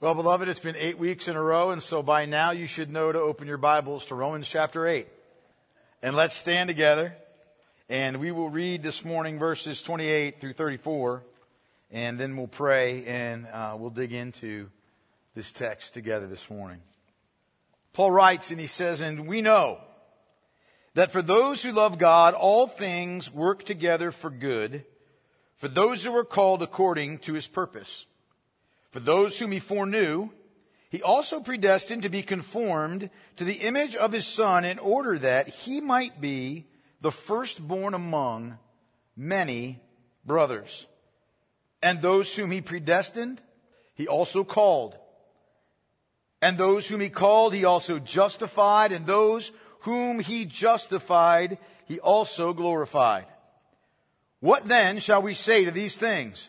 Well, beloved, it's been eight weeks in a row, and so by now you should know to open your Bibles to Romans chapter 8. And let's stand together, and we will read this morning verses 28 through 34, and then we'll pray and uh, we'll dig into this text together this morning. Paul writes, and he says, And we know that for those who love God, all things work together for good, for those who are called according to his purpose. For those whom he foreknew, he also predestined to be conformed to the image of his son in order that he might be the firstborn among many brothers. And those whom he predestined, he also called. And those whom he called, he also justified. And those whom he justified, he also glorified. What then shall we say to these things?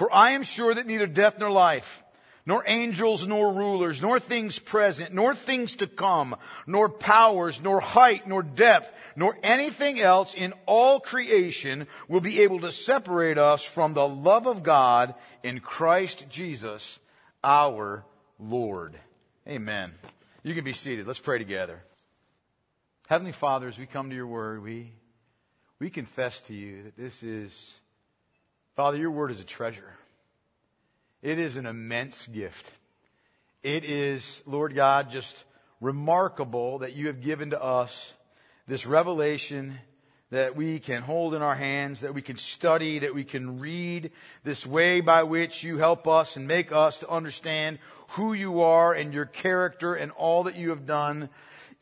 For I am sure that neither death nor life, nor angels nor rulers, nor things present, nor things to come, nor powers, nor height, nor depth, nor anything else in all creation will be able to separate us from the love of God in Christ Jesus, our Lord. Amen. You can be seated. Let's pray together. Heavenly Father, as we come to your word, we, we confess to you that this is Father, your word is a treasure. It is an immense gift. It is, Lord God, just remarkable that you have given to us this revelation that we can hold in our hands, that we can study, that we can read, this way by which you help us and make us to understand who you are and your character and all that you have done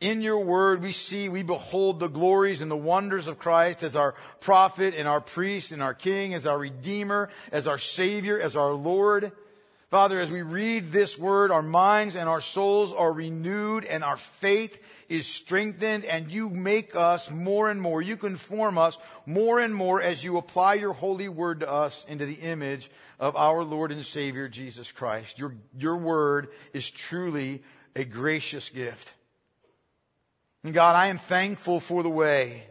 in your word, we see, we behold the glories and the wonders of Christ as our prophet and our priest and our king, as our redeemer, as our savior, as our Lord. Father, as we read this word, our minds and our souls are renewed and our faith is strengthened and you make us more and more. You conform us more and more as you apply your holy word to us into the image of our Lord and Savior, Jesus Christ. Your, your word is truly a gracious gift. And God, I am thankful for the way.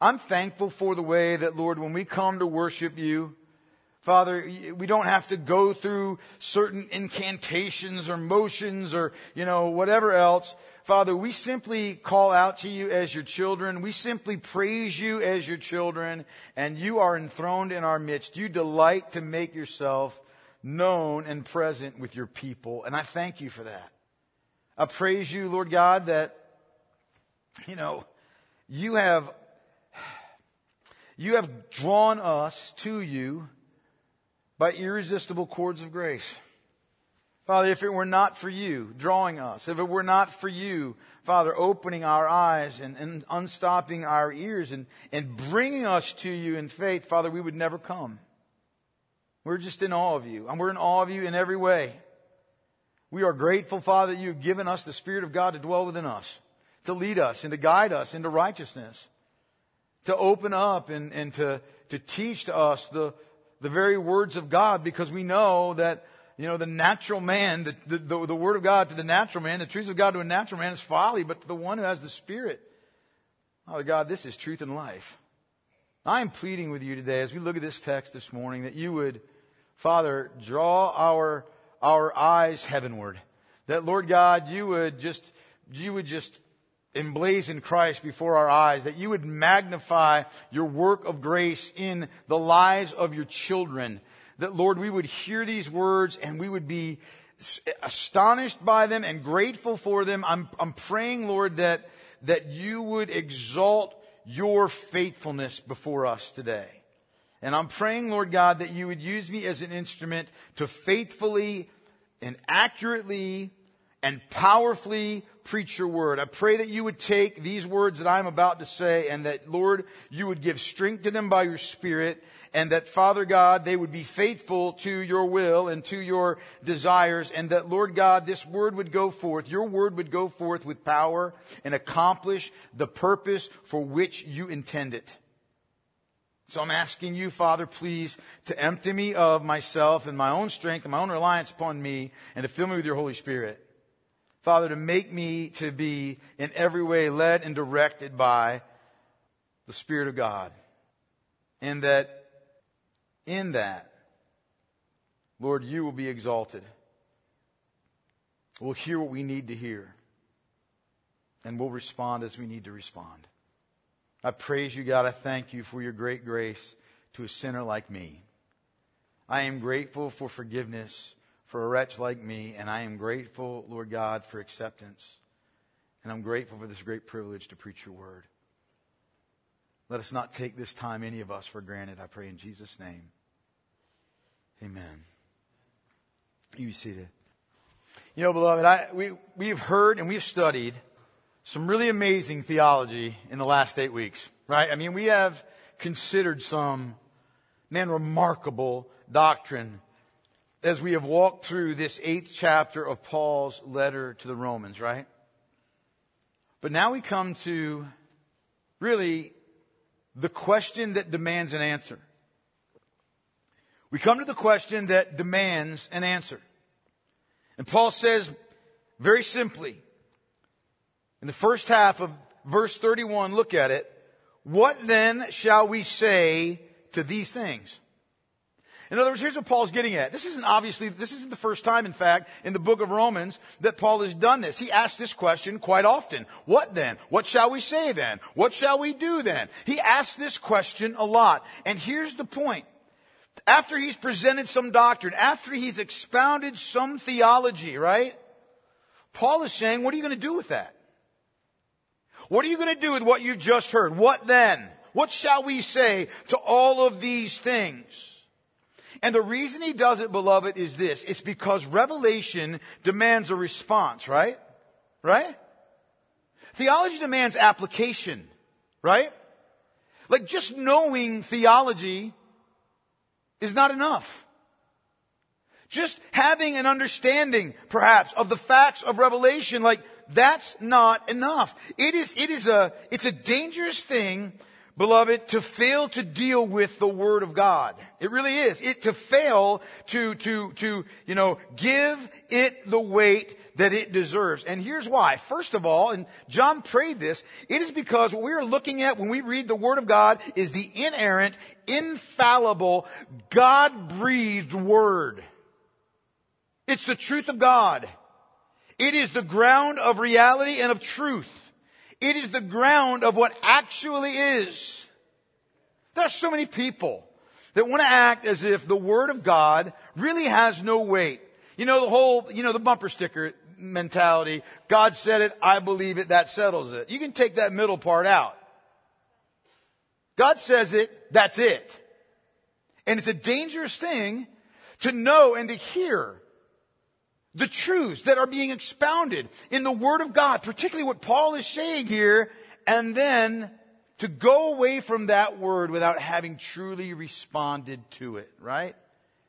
I'm thankful for the way that, Lord, when we come to worship you, Father, we don't have to go through certain incantations or motions or, you know, whatever else. Father, we simply call out to you as your children. We simply praise you as your children and you are enthroned in our midst. You delight to make yourself known and present with your people. And I thank you for that. I praise you, Lord God, that you know, you have, you have drawn us to you by irresistible cords of grace. Father, if it were not for you drawing us, if it were not for you, Father, opening our eyes and, and unstopping our ears and, and bringing us to you in faith, Father, we would never come. We're just in awe of you, and we're in awe of you in every way. We are grateful, Father, that you've given us the Spirit of God to dwell within us to lead us and to guide us into righteousness, to open up and, and to, to teach to us the, the very words of God because we know that, you know, the natural man, the, the, the, the word of God to the natural man, the truths of God to a natural man is folly, but to the one who has the Spirit, Father God, this is truth and life. I am pleading with you today as we look at this text this morning that you would, Father, draw our, our eyes heavenward. That Lord God, you would just, you would just emblazon Christ before our eyes, that you would magnify your work of grace in the lives of your children. That Lord, we would hear these words and we would be astonished by them and grateful for them. I'm, I'm praying, Lord, that, that you would exalt your faithfulness before us today. And I'm praying, Lord God, that you would use me as an instrument to faithfully and accurately and powerfully preach your word. I pray that you would take these words that I'm about to say and that, Lord, you would give strength to them by your spirit and that, Father God, they would be faithful to your will and to your desires and that, Lord God, this word would go forth, your word would go forth with power and accomplish the purpose for which you intend it. So I'm asking you, Father, please, to empty me of myself and my own strength and my own reliance upon me and to fill me with your Holy Spirit. Father, to make me to be in every way led and directed by the Spirit of God. And that in that, Lord, you will be exalted. We'll hear what we need to hear. And we'll respond as we need to respond. I praise you, God. I thank you for your great grace to a sinner like me. I am grateful for forgiveness for a wretch like me, and I am grateful, Lord God, for acceptance. And I'm grateful for this great privilege to preach your word. Let us not take this time, any of us, for granted. I pray in Jesus' name. Amen. You be seated. You know, beloved, I, we, we've heard and we've studied some really amazing theology in the last eight weeks, right? I mean, we have considered some, man, remarkable doctrine as we have walked through this eighth chapter of Paul's letter to the Romans, right? But now we come to really the question that demands an answer. We come to the question that demands an answer. And Paul says very simply, in the first half of verse 31, look at it. What then shall we say to these things? In other words, here's what Paul's getting at. This isn't obviously, this isn't the first time, in fact, in the book of Romans that Paul has done this. He asks this question quite often. What then? What shall we say then? What shall we do then? He asks this question a lot. And here's the point. After he's presented some doctrine, after he's expounded some theology, right? Paul is saying, what are you going to do with that? What are you going to do with what you've just heard? What then? What shall we say to all of these things? And the reason he does it, beloved, is this. It's because revelation demands a response, right? Right? Theology demands application, right? Like just knowing theology is not enough. Just having an understanding, perhaps, of the facts of revelation, like, that's not enough. It is, it is a, it's a dangerous thing beloved, to fail to deal with the Word of God. It really is. It to fail to, to, to, you know, give it the weight that it deserves. And here's why. First of all, and John prayed this, it is because what we are looking at when we read the Word of God is the inerrant, infallible, God-breathed Word. It's the truth of God. It is the ground of reality and of truth. It is the ground of what actually is. There are so many people that want to act as if the Word of God really has no weight. You know, the whole, you know, the bumper sticker mentality. God said it, I believe it, that settles it. You can take that middle part out. God says it, that's it. And it's a dangerous thing to know and to hear the truths that are being expounded in the Word of God, particularly what Paul is saying here, and then to go away from that Word without having truly responded to it, right?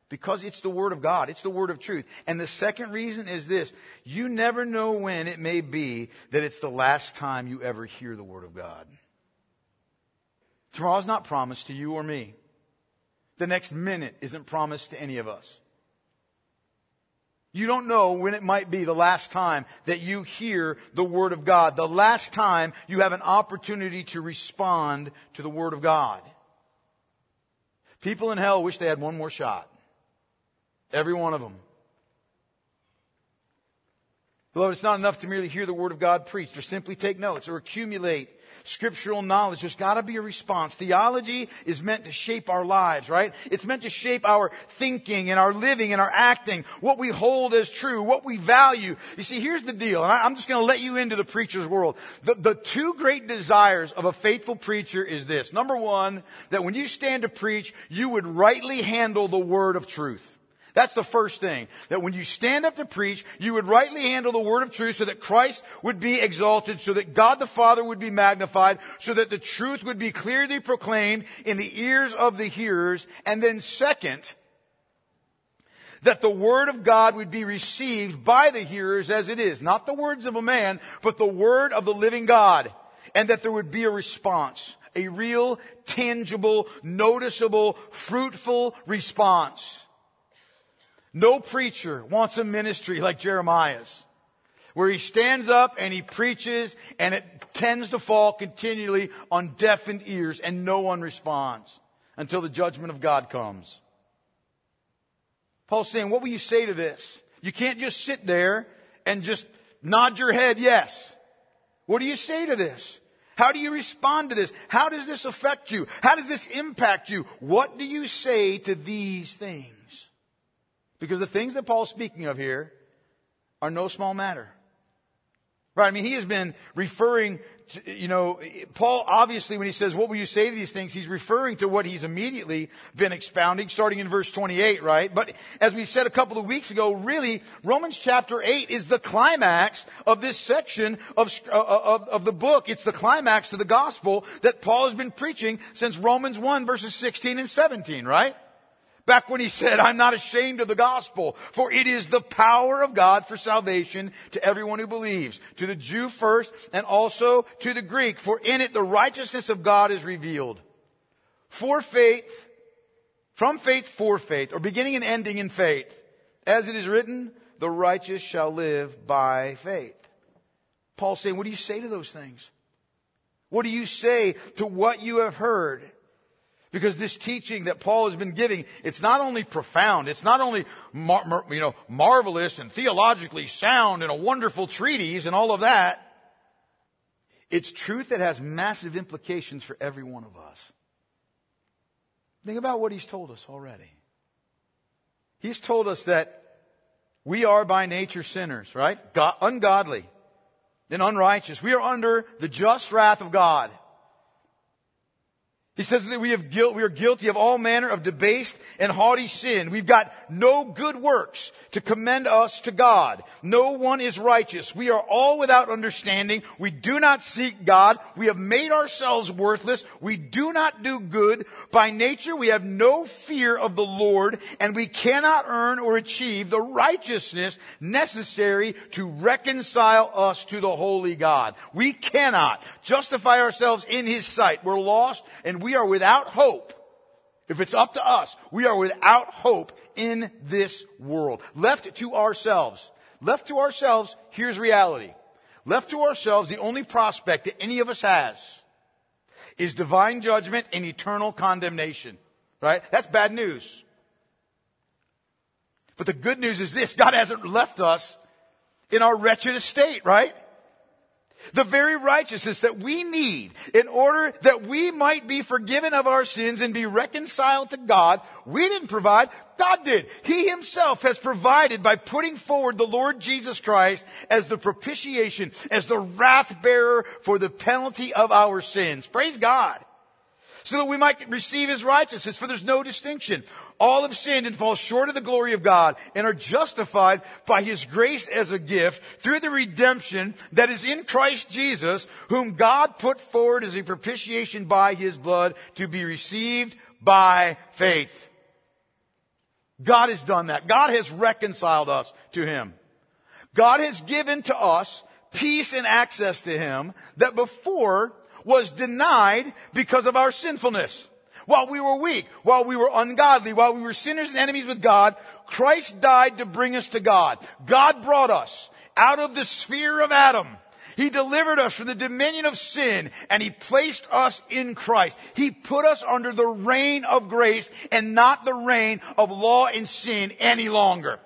Because it's the Word of God. It's the Word of truth. And the second reason is this. You never know when it may be that it's the last time you ever hear the Word of God. Tomorrow's not promised to you or me. The next minute isn't promised to any of us. You don't know when it might be the last time that you hear the Word of God, the last time you have an opportunity to respond to the Word of God. People in hell wish they had one more shot. Every one of them. Beloved, it's not enough to merely hear the Word of God preached or simply take notes or accumulate scriptural knowledge. There's got to be a response. Theology is meant to shape our lives, right? It's meant to shape our thinking and our living and our acting, what we hold as true, what we value. You see, here's the deal, and I, am just going to let you into the preacher's world. The, the two great desires of a faithful preacher is this. Number one, that when you stand to preach, you would rightly handle the word of truth. That's the first thing. That when you stand up to preach, you would rightly handle the word of truth so that Christ would be exalted, so that God the Father would be magnified, so that the truth would be clearly proclaimed in the ears of the hearers. And then second, that the word of God would be received by the hearers as it is. Not the words of a man, but the word of the living God. And that there would be a response. A real, tangible, noticeable, fruitful response. No preacher wants a ministry like Jeremiah's, where he stands up and he preaches and it tends to fall continually on deafened ears and no one responds until the judgment of God comes. Paul's saying, what will you say to this? You can't just sit there and just nod your head yes. What do you say to this? How do you respond to this? How does this affect you? How does this impact you? What do you say to these things? Because the things that Paul's speaking of here are no small matter. Right? I mean, he has been referring to, you know, Paul obviously when he says, what will you say to these things? He's referring to what he's immediately been expounding starting in verse 28, right? But as we said a couple of weeks ago, really, Romans chapter 8 is the climax of this section of, uh, of, of the book. It's the climax to the gospel that Paul has been preaching since Romans 1 verses 16 and 17, right? Back when he said, I'm not ashamed of the gospel, for it is the power of God for salvation to everyone who believes, to the Jew first and also to the Greek, for in it the righteousness of God is revealed. For faith, from faith for faith, or beginning and ending in faith. As it is written, the righteous shall live by faith. Paul's saying, what do you say to those things? What do you say to what you have heard? Because this teaching that Paul has been giving, it's not only profound, it's not only mar- mar- you know, marvelous and theologically sound and a wonderful treatise and all of that. It's truth that has massive implications for every one of us. Think about what he's told us already. He's told us that we are by nature sinners, right? God, ungodly and unrighteous. We are under the just wrath of God. He says that we have guilt, we are guilty of all manner of debased and haughty sin. We've got no good works to commend us to God. No one is righteous. We are all without understanding. We do not seek God. We have made ourselves worthless. We do not do good. By nature, we have no fear of the Lord and we cannot earn or achieve the righteousness necessary to reconcile us to the holy God. We cannot justify ourselves in His sight. We're lost and we are without hope. If it's up to us, we are without hope in this world. Left to ourselves. Left to ourselves, here's reality. Left to ourselves, the only prospect that any of us has is divine judgment and eternal condemnation. Right? That's bad news. But the good news is this, God hasn't left us in our wretched estate, right? The very righteousness that we need in order that we might be forgiven of our sins and be reconciled to God, we didn't provide, God did. He himself has provided by putting forward the Lord Jesus Christ as the propitiation, as the wrath bearer for the penalty of our sins. Praise God. So that we might receive his righteousness, for there's no distinction. All have sinned and fall short of the glory of God and are justified by His grace as a gift through the redemption that is in Christ Jesus, whom God put forward as a propitiation by His blood to be received by faith. God has done that. God has reconciled us to Him. God has given to us peace and access to Him that before was denied because of our sinfulness. While we were weak, while we were ungodly, while we were sinners and enemies with God, Christ died to bring us to God. God brought us out of the sphere of Adam. He delivered us from the dominion of sin and He placed us in Christ. He put us under the reign of grace and not the reign of law and sin any longer.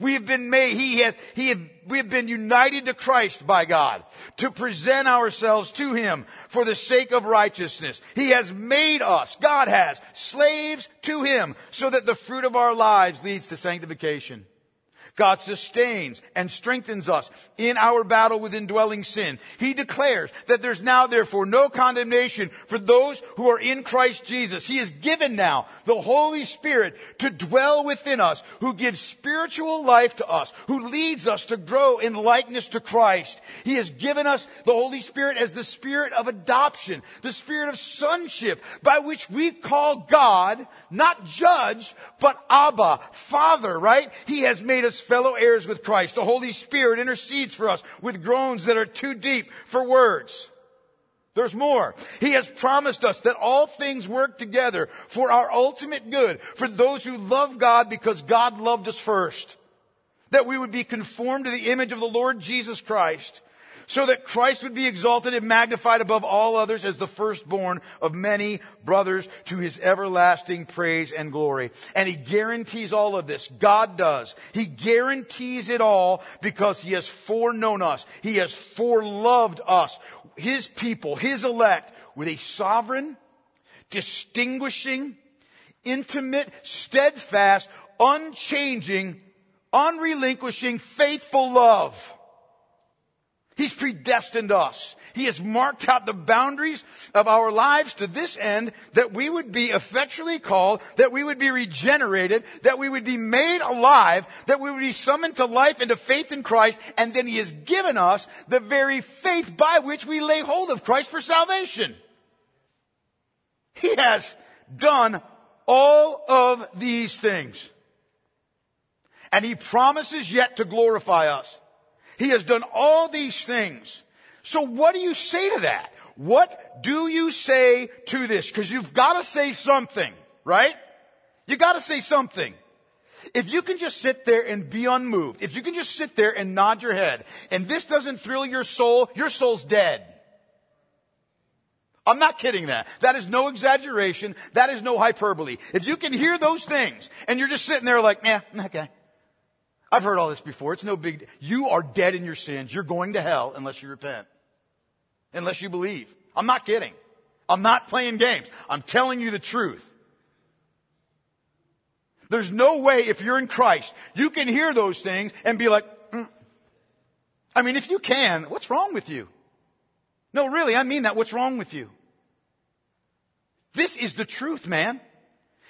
We have been made, he has, he have, we have been united to Christ by God to present ourselves to Him for the sake of righteousness. He has made us, God has, slaves to Him so that the fruit of our lives leads to sanctification. God sustains and strengthens us in our battle with indwelling sin. He declares that there's now therefore no condemnation for those who are in Christ Jesus. He has given now the Holy Spirit to dwell within us, who gives spiritual life to us, who leads us to grow in likeness to Christ. He has given us the Holy Spirit as the spirit of adoption, the spirit of sonship, by which we call God not judge, but Abba, Father, right? He has made us fellow heirs with Christ. The Holy Spirit intercedes for us with groans that are too deep for words. There's more. He has promised us that all things work together for our ultimate good, for those who love God because God loved us first. That we would be conformed to the image of the Lord Jesus Christ so that Christ would be exalted and magnified above all others as the firstborn of many brothers to his everlasting praise and glory. And he guarantees all of this. God does. He guarantees it all because he has foreknown us. He has foreloved us, his people, his elect, with a sovereign, distinguishing, intimate, steadfast, unchanging, unrelinquishing, faithful love. He's predestined us. He has marked out the boundaries of our lives to this end that we would be effectually called, that we would be regenerated, that we would be made alive, that we would be summoned to life and to faith in Christ, and then He has given us the very faith by which we lay hold of Christ for salvation. He has done all of these things. And He promises yet to glorify us. He has done all these things. So what do you say to that? What do you say to this? Because you've got to say something, right? You got to say something. If you can just sit there and be unmoved, if you can just sit there and nod your head, and this doesn't thrill your soul, your soul's dead. I'm not kidding that. That is no exaggeration. That is no hyperbole. If you can hear those things and you're just sitting there like, yeah, okay. I've heard all this before. It's no big, you are dead in your sins. You're going to hell unless you repent. Unless you believe. I'm not kidding. I'm not playing games. I'm telling you the truth. There's no way if you're in Christ, you can hear those things and be like, mm. I mean, if you can, what's wrong with you? No, really, I mean that. What's wrong with you? This is the truth, man.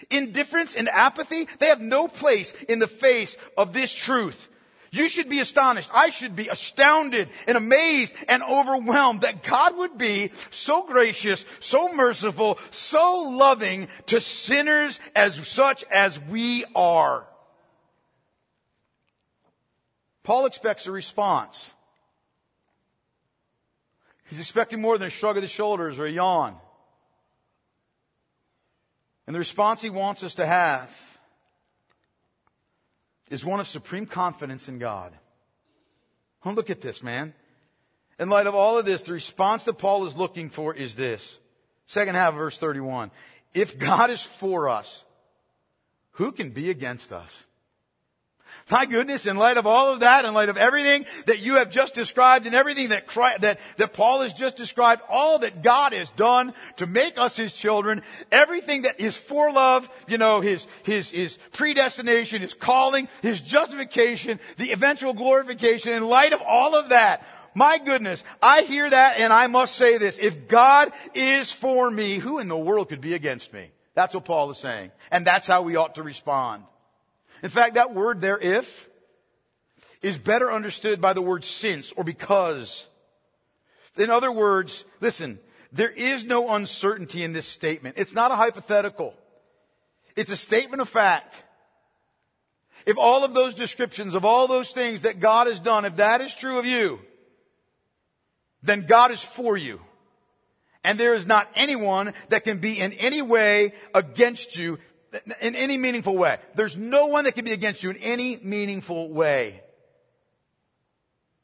Indifference and apathy, they have no place in the face of this truth. You should be astonished. I should be astounded and amazed and overwhelmed that God would be so gracious, so merciful, so loving to sinners as such as we are. Paul expects a response. He's expecting more than a shrug of the shoulders or a yawn. And the response he wants us to have is one of supreme confidence in God. Oh, look at this, man. In light of all of this, the response that Paul is looking for is this. Second half of verse 31. If God is for us, who can be against us? My goodness, in light of all of that, in light of everything that you have just described and everything that, Christ, that, that Paul has just described, all that God has done to make us his children, everything that is for love, you know, his, his, his predestination, his calling, his justification, the eventual glorification, in light of all of that, my goodness, I hear that and I must say this. If God is for me, who in the world could be against me? That's what Paul is saying. And that's how we ought to respond. In fact, that word there, if, is better understood by the word since or because. In other words, listen, there is no uncertainty in this statement. It's not a hypothetical. It's a statement of fact. If all of those descriptions of all those things that God has done, if that is true of you, then God is for you. And there is not anyone that can be in any way against you in any meaningful way. There's no one that can be against you in any meaningful way.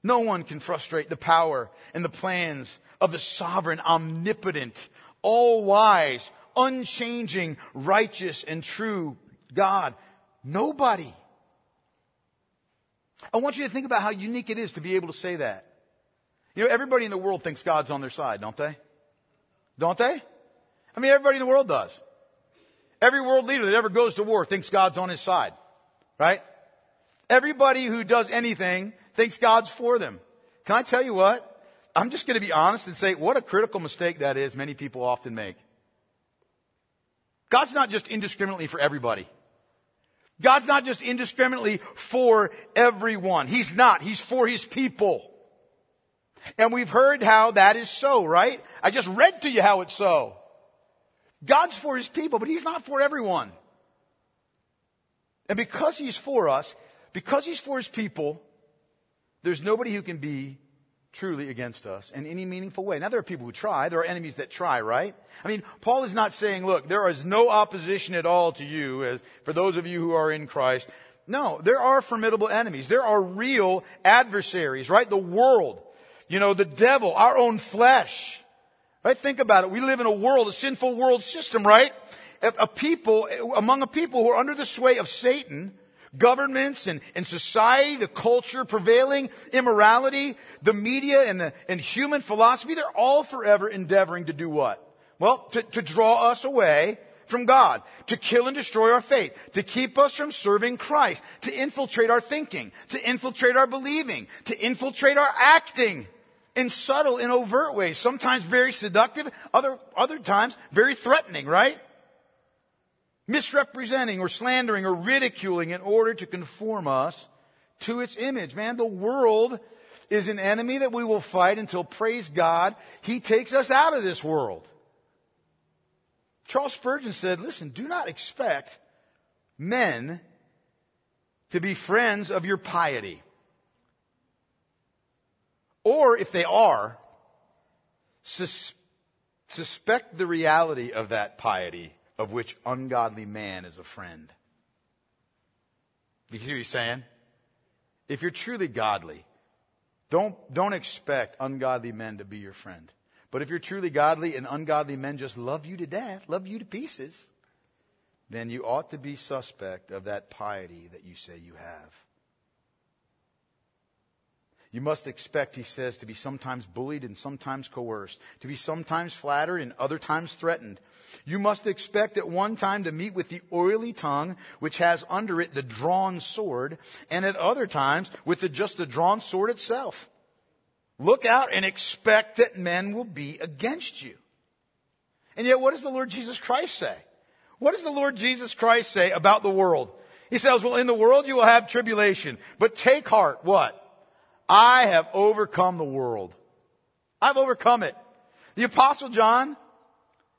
No one can frustrate the power and the plans of the sovereign, omnipotent, all wise, unchanging, righteous, and true God. Nobody. I want you to think about how unique it is to be able to say that. You know, everybody in the world thinks God's on their side, don't they? Don't they? I mean, everybody in the world does. Every world leader that ever goes to war thinks God's on his side. Right? Everybody who does anything thinks God's for them. Can I tell you what? I'm just going to be honest and say what a critical mistake that is many people often make. God's not just indiscriminately for everybody. God's not just indiscriminately for everyone. He's not. He's for His people. And we've heard how that is so, right? I just read to you how it's so. God's for His people, but He's not for everyone. And because He's for us, because He's for His people, there's nobody who can be truly against us in any meaningful way. Now, there are people who try. There are enemies that try, right? I mean, Paul is not saying, look, there is no opposition at all to you as for those of you who are in Christ. No, there are formidable enemies. There are real adversaries, right? The world, you know, the devil, our own flesh. Right? Think about it. We live in a world, a sinful world system, right? A, people, among a people who are under the sway of Satan, governments and, and society, the culture, prevailing immorality, the media and, the, and human philosophy, they're all forever endeavoring to do what? Well, to, to draw us away from God, to kill and destroy our faith, to keep us from serving Christ, to infiltrate our thinking, to infiltrate our believing, to infiltrate our acting in subtle and overt ways, sometimes very seductive, other, other times very threatening, right? Misrepresenting or slandering or ridiculing in order to conform us to its image. Man, the world is an enemy that we will fight until, praise God, He takes us out of this world. Charles Spurgeon said, listen, do not expect men to be friends of your piety. Or if they are, sus- suspect the reality of that piety of which ungodly man is a friend. You see what he's saying? If you're truly godly, don't, don't expect ungodly men to be your friend. But if you're truly godly and ungodly men just love you to death, love you to pieces, then you ought to be suspect of that piety that you say you have. You must expect, he says, to be sometimes bullied and sometimes coerced, to be sometimes flattered and other times threatened. You must expect at one time to meet with the oily tongue, which has under it the drawn sword, and at other times with the, just the drawn sword itself. Look out and expect that men will be against you. And yet, what does the Lord Jesus Christ say? What does the Lord Jesus Christ say about the world? He says, well, in the world you will have tribulation, but take heart. What? I have overcome the world. I've overcome it. The apostle John,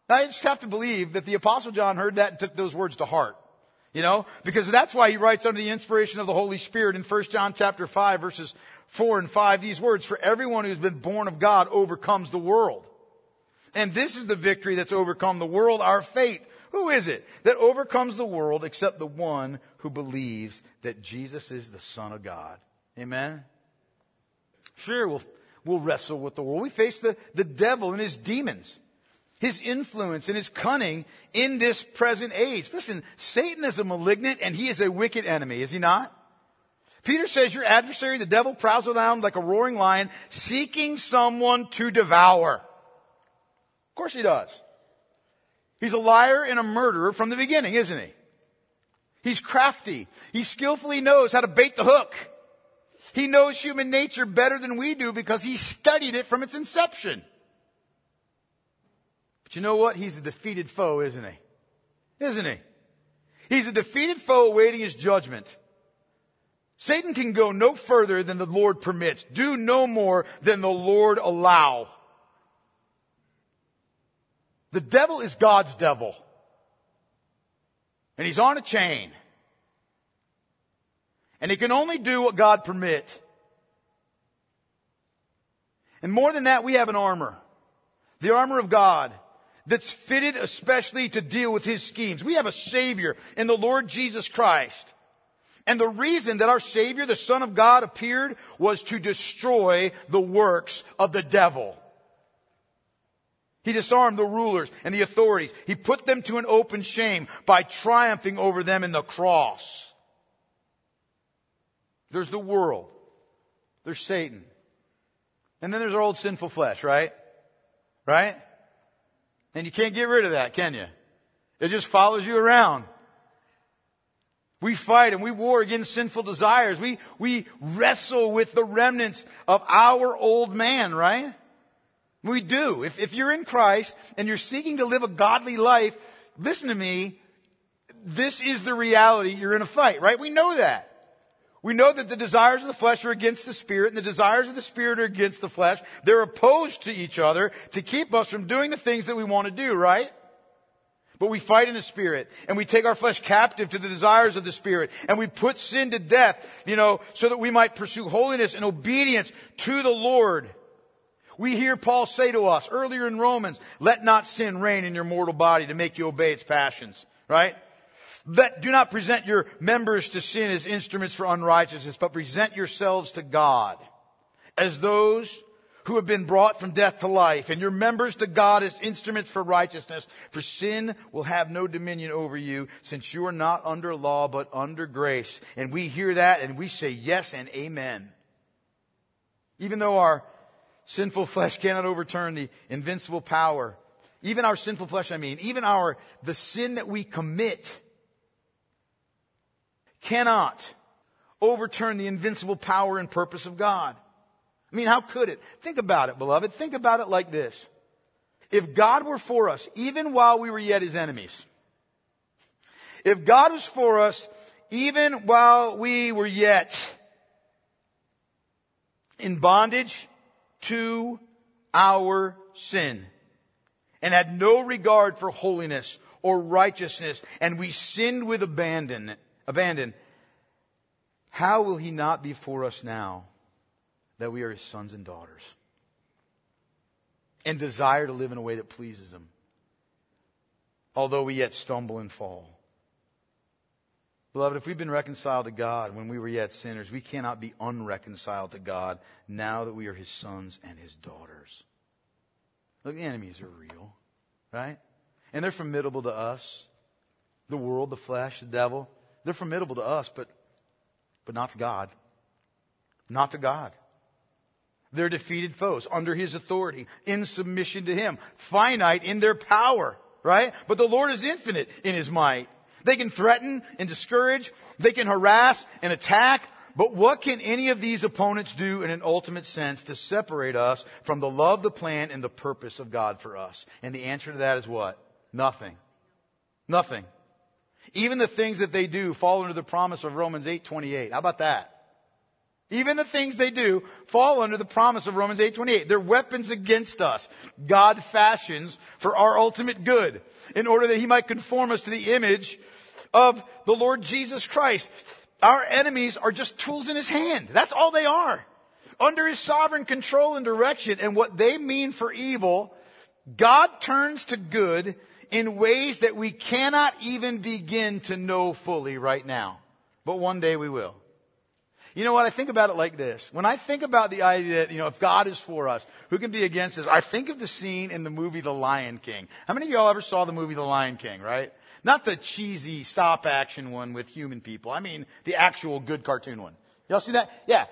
I just have to believe that the apostle John heard that and took those words to heart. You know, because that's why he writes under the inspiration of the Holy Spirit in 1 John chapter 5 verses 4 and 5 these words, for everyone who's been born of God overcomes the world. And this is the victory that's overcome the world, our faith. Who is it that overcomes the world except the one who believes that Jesus is the Son of God? Amen. Sure, we'll, we'll wrestle with the world. We face the, the devil and his demons, his influence and his cunning in this present age. Listen, Satan is a malignant and he is a wicked enemy, is he not? Peter says your adversary, the devil, prowls around like a roaring lion, seeking someone to devour. Of course he does. He's a liar and a murderer from the beginning, isn't he? He's crafty. He skillfully knows how to bait the hook. He knows human nature better than we do because he studied it from its inception. But you know what? He's a defeated foe, isn't he? Isn't he? He's a defeated foe awaiting his judgment. Satan can go no further than the Lord permits, do no more than the Lord allow. The devil is God's devil. And he's on a chain. And he can only do what God permits. And more than that, we have an armor. The armor of God that's fitted especially to deal with his schemes. We have a savior in the Lord Jesus Christ. And the reason that our savior, the son of God appeared was to destroy the works of the devil. He disarmed the rulers and the authorities. He put them to an open shame by triumphing over them in the cross. There's the world. There's Satan. And then there's our old sinful flesh, right? Right? And you can't get rid of that, can you? It just follows you around. We fight and we war against sinful desires. We, we wrestle with the remnants of our old man, right? We do. If, if you're in Christ and you're seeking to live a godly life, listen to me, this is the reality you're in a fight, right? We know that. We know that the desires of the flesh are against the spirit and the desires of the spirit are against the flesh. They're opposed to each other to keep us from doing the things that we want to do, right? But we fight in the spirit and we take our flesh captive to the desires of the spirit and we put sin to death, you know, so that we might pursue holiness and obedience to the Lord. We hear Paul say to us earlier in Romans, let not sin reign in your mortal body to make you obey its passions, right? Let, do not present your members to sin as instruments for unrighteousness, but present yourselves to God as those who have been brought from death to life, and your members to God as instruments for righteousness. For sin will have no dominion over you, since you are not under law, but under grace. And we hear that and we say yes and amen. Even though our sinful flesh cannot overturn the invincible power, even our sinful flesh, I mean, even our, the sin that we commit cannot overturn the invincible power and purpose of God. I mean, how could it? Think about it, beloved. Think about it like this. If God were for us, even while we were yet his enemies, if God was for us, even while we were yet in bondage to our sin and had no regard for holiness or righteousness and we sinned with abandon, abandon, how will he not be for us now? that we are his sons and daughters and desire to live in a way that pleases him, although we yet stumble and fall. Beloved, if we've been reconciled to God when we were yet sinners, we cannot be unreconciled to God now that we are his sons and his daughters. Look, the enemies are real, right? And they're formidable to us. The world, the flesh, the devil, they're formidable to us, but, but not to God. Not to God. They're defeated foes under his authority, in submission to him, finite in their power, right? But the Lord is infinite in his might. They can threaten and discourage. They can harass and attack. But what can any of these opponents do in an ultimate sense to separate us from the love, the plan, and the purpose of God for us? And the answer to that is what? Nothing. Nothing. Even the things that they do fall under the promise of Romans 8:28. How about that? Even the things they do fall under the promise of Romans 8:28. They're weapons against us. God fashions for our ultimate good in order that he might conform us to the image of the Lord Jesus Christ. Our enemies are just tools in his hand. That's all they are. Under his sovereign control and direction and what they mean for evil, God turns to good in ways that we cannot even begin to know fully right now. But one day we will. You know what? I think about it like this. When I think about the idea that, you know, if God is for us, who can be against us? I think of the scene in the movie The Lion King. How many of y'all ever saw the movie The Lion King, right? Not the cheesy stop action one with human people. I mean, the actual good cartoon one. Y'all see that? Yeah.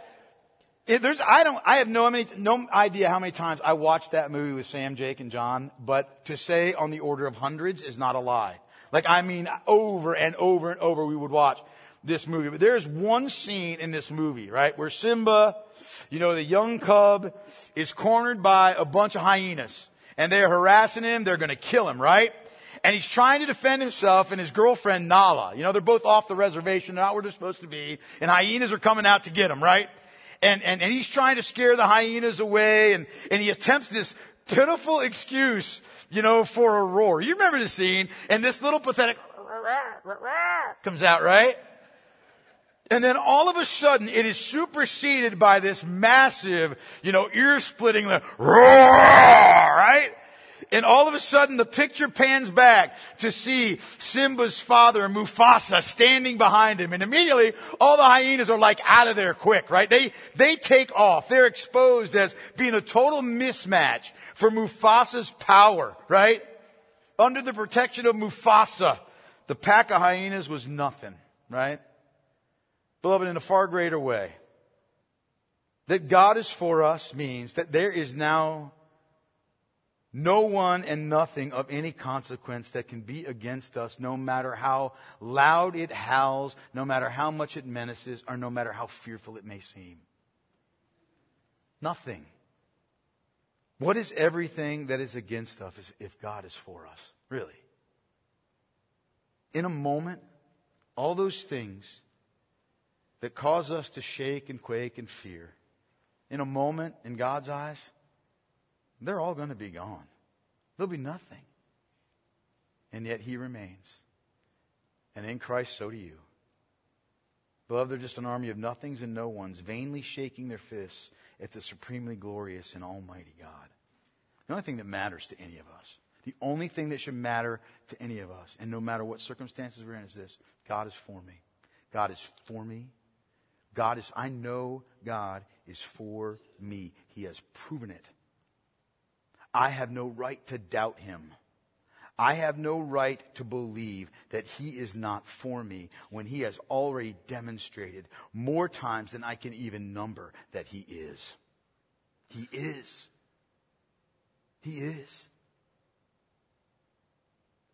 It, there's, I don't, I have no, many, no idea how many times I watched that movie with Sam, Jake, and John, but to say on the order of hundreds is not a lie. Like, I mean, over and over and over we would watch this movie. But there's one scene in this movie, right, where Simba, you know, the young cub is cornered by a bunch of hyenas and they're harassing him. They're going to kill him, right? And he's trying to defend himself and his girlfriend Nala. You know, they're both off the reservation, They're not where they're supposed to be. And hyenas are coming out to get him, right? And, and, and he's trying to scare the hyenas away and, and he attempts this pitiful excuse, you know, for a roar. You remember the scene? And this little pathetic comes out, right? And then all of a sudden it is superseded by this massive, you know, ear splitting roar, right? And all of a sudden the picture pans back to see Simba's father, Mufasa, standing behind him. And immediately all the hyenas are like out of there quick, right? They, they take off. They're exposed as being a total mismatch for Mufasa's power, right? Under the protection of Mufasa, the pack of hyenas was nothing, right? Beloved, in a far greater way, that God is for us means that there is now no one and nothing of any consequence that can be against us, no matter how loud it howls, no matter how much it menaces, or no matter how fearful it may seem. Nothing. What is everything that is against us if God is for us? Really? In a moment, all those things that cause us to shake and quake and fear, in a moment, in God's eyes, they're all going to be gone. There'll be nothing. And yet He remains. And in Christ, so do you. Beloved, they're just an army of nothings and no ones, vainly shaking their fists at the supremely glorious and almighty God. The only thing that matters to any of us, the only thing that should matter to any of us, and no matter what circumstances we're in, is this God is for me. God is for me. God is, I know God is for me. He has proven it. I have no right to doubt him. I have no right to believe that he is not for me when he has already demonstrated more times than I can even number that he is. He is. He is.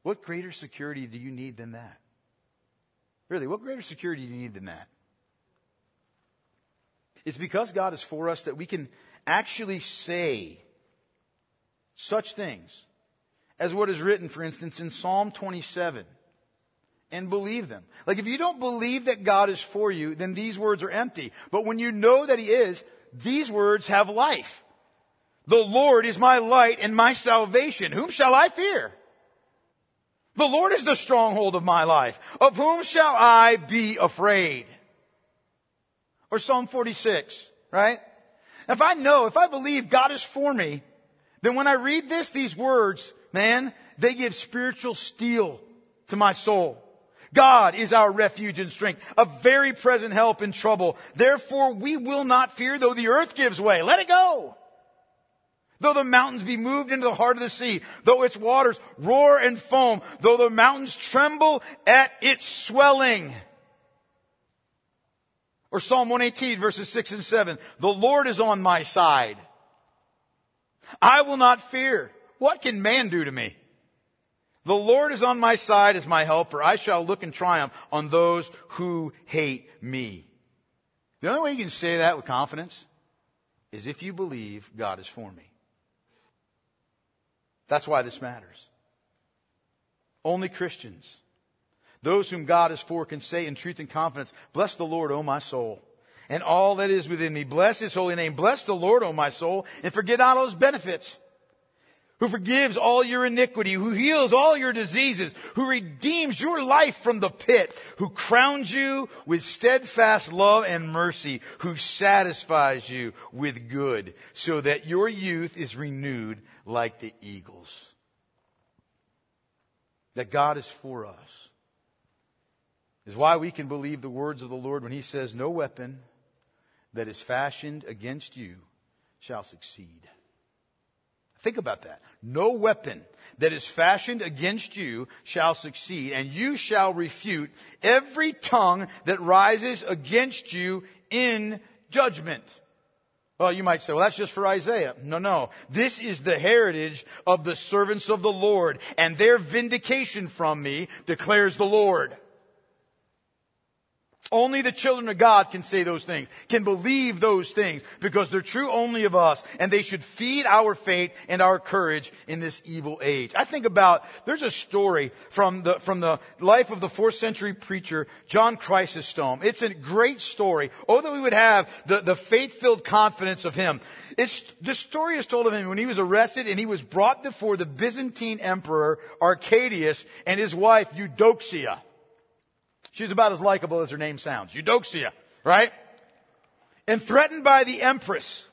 What greater security do you need than that? Really, what greater security do you need than that? It's because God is for us that we can actually say such things as what is written, for instance, in Psalm 27 and believe them. Like if you don't believe that God is for you, then these words are empty. But when you know that He is, these words have life. The Lord is my light and my salvation. Whom shall I fear? The Lord is the stronghold of my life. Of whom shall I be afraid? Or Psalm 46, right? If I know, if I believe God is for me, then when I read this, these words, man, they give spiritual steel to my soul. God is our refuge and strength, a very present help in trouble. Therefore we will not fear though the earth gives way. Let it go. Though the mountains be moved into the heart of the sea, though its waters roar and foam, though the mountains tremble at its swelling. Or Psalm 118 verses 6 and 7. The Lord is on my side. I will not fear. What can man do to me? The Lord is on my side as my helper. I shall look in triumph on those who hate me. The only way you can say that with confidence is if you believe God is for me. That's why this matters. Only Christians those whom God is for can say in truth and confidence, Bless the Lord, O my soul, and all that is within me. Bless his holy name. Bless the Lord, O my soul, and forget not all his benefits. Who forgives all your iniquity, who heals all your diseases, who redeems your life from the pit, who crowns you with steadfast love and mercy, who satisfies you with good, so that your youth is renewed like the eagles. That God is for us is why we can believe the words of the Lord when he says, No weapon that is fashioned against you shall succeed. Think about that. No weapon that is fashioned against you shall succeed, and you shall refute every tongue that rises against you in judgment. Well, you might say, well, that's just for Isaiah. No, no. This is the heritage of the servants of the Lord, and their vindication from me declares the Lord. Only the children of God can say those things, can believe those things, because they're true only of us, and they should feed our faith and our courage in this evil age. I think about, there's a story from the, from the life of the fourth century preacher, John Chrysostom. It's a great story. Oh, that we would have the, the faith-filled confidence of him. It's, the story is told of him when he was arrested and he was brought before the Byzantine emperor Arcadius and his wife Eudoxia. She's about as likable as her name sounds. Eudoxia, right? And threatened by the empress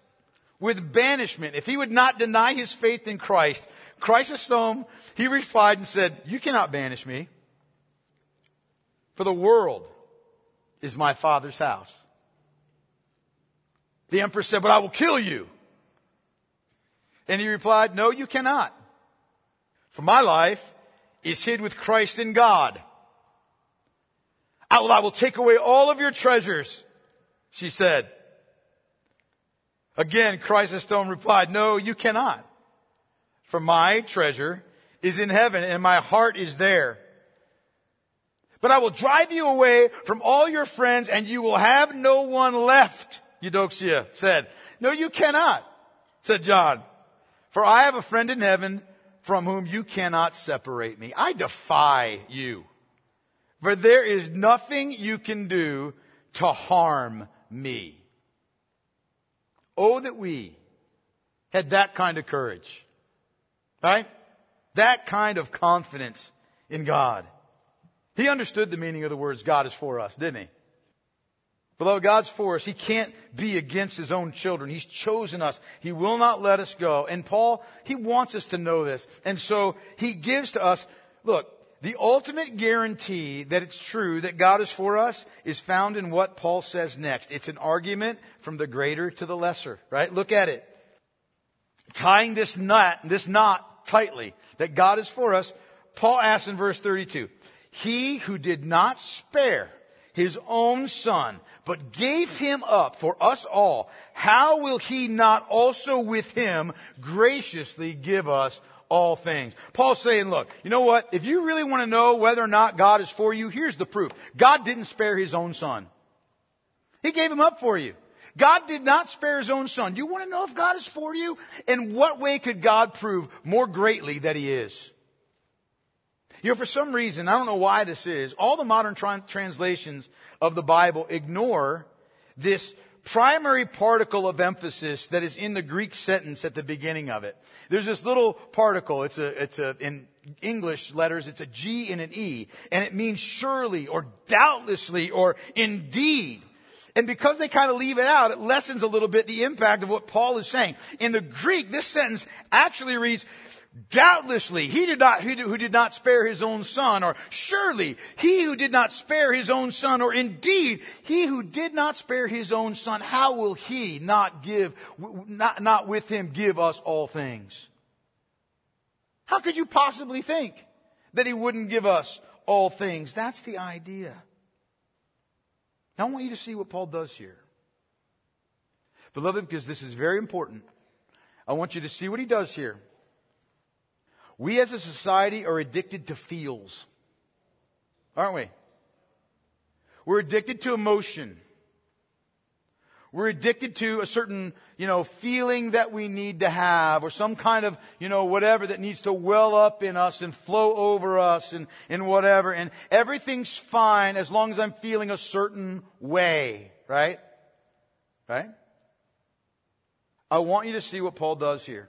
with banishment if he would not deny his faith in Christ. Chrysostom, he replied and said, you cannot banish me. For the world is my father's house. The empress said, but I will kill you. And he replied, no, you cannot. For my life is hid with Christ in God. I will, I will take away all of your treasures, she said. Again, Chrysostom replied, no, you cannot. For my treasure is in heaven and my heart is there. But I will drive you away from all your friends and you will have no one left, Eudoxia said. No, you cannot, said John. For I have a friend in heaven from whom you cannot separate me. I defy you. For there is nothing you can do to harm me. Oh, that we had that kind of courage. Right? That kind of confidence in God. He understood the meaning of the words God is for us, didn't he? Beloved, God's for us. He can't be against His own children. He's chosen us. He will not let us go. And Paul, he wants us to know this. And so he gives to us, look, the ultimate guarantee that it's true that God is for us is found in what Paul says next. It's an argument from the greater to the lesser, right? Look at it. Tying this knot, this knot tightly that God is for us, Paul asks in verse 32, He who did not spare his own son, but gave him up for us all, how will he not also with him graciously give us all things. Paul's saying, look, you know what? If you really want to know whether or not God is for you, here's the proof. God didn't spare his own son. He gave him up for you. God did not spare his own son. Do You want to know if God is for you? In what way could God prove more greatly that he is? You know, for some reason, I don't know why this is, all the modern tra- translations of the Bible ignore this primary particle of emphasis that is in the Greek sentence at the beginning of it. There's this little particle. It's a, it's a, in English letters, it's a G and an E, and it means surely or doubtlessly or indeed. And because they kind of leave it out, it lessens a little bit the impact of what Paul is saying. In the Greek, this sentence actually reads, Doubtlessly, he did not, who did not spare his own son, or surely he who did not spare his own son, or indeed he who did not spare his own son, how will he not give, not, not with him give us all things? How could you possibly think that he wouldn't give us all things? That's the idea. Now I want you to see what Paul does here. Beloved, because this is very important, I want you to see what he does here. We as a society are addicted to feels. Aren't we? We're addicted to emotion. We're addicted to a certain, you know, feeling that we need to have or some kind of, you know, whatever that needs to well up in us and flow over us and, and whatever. And everything's fine as long as I'm feeling a certain way, right? Right? I want you to see what Paul does here.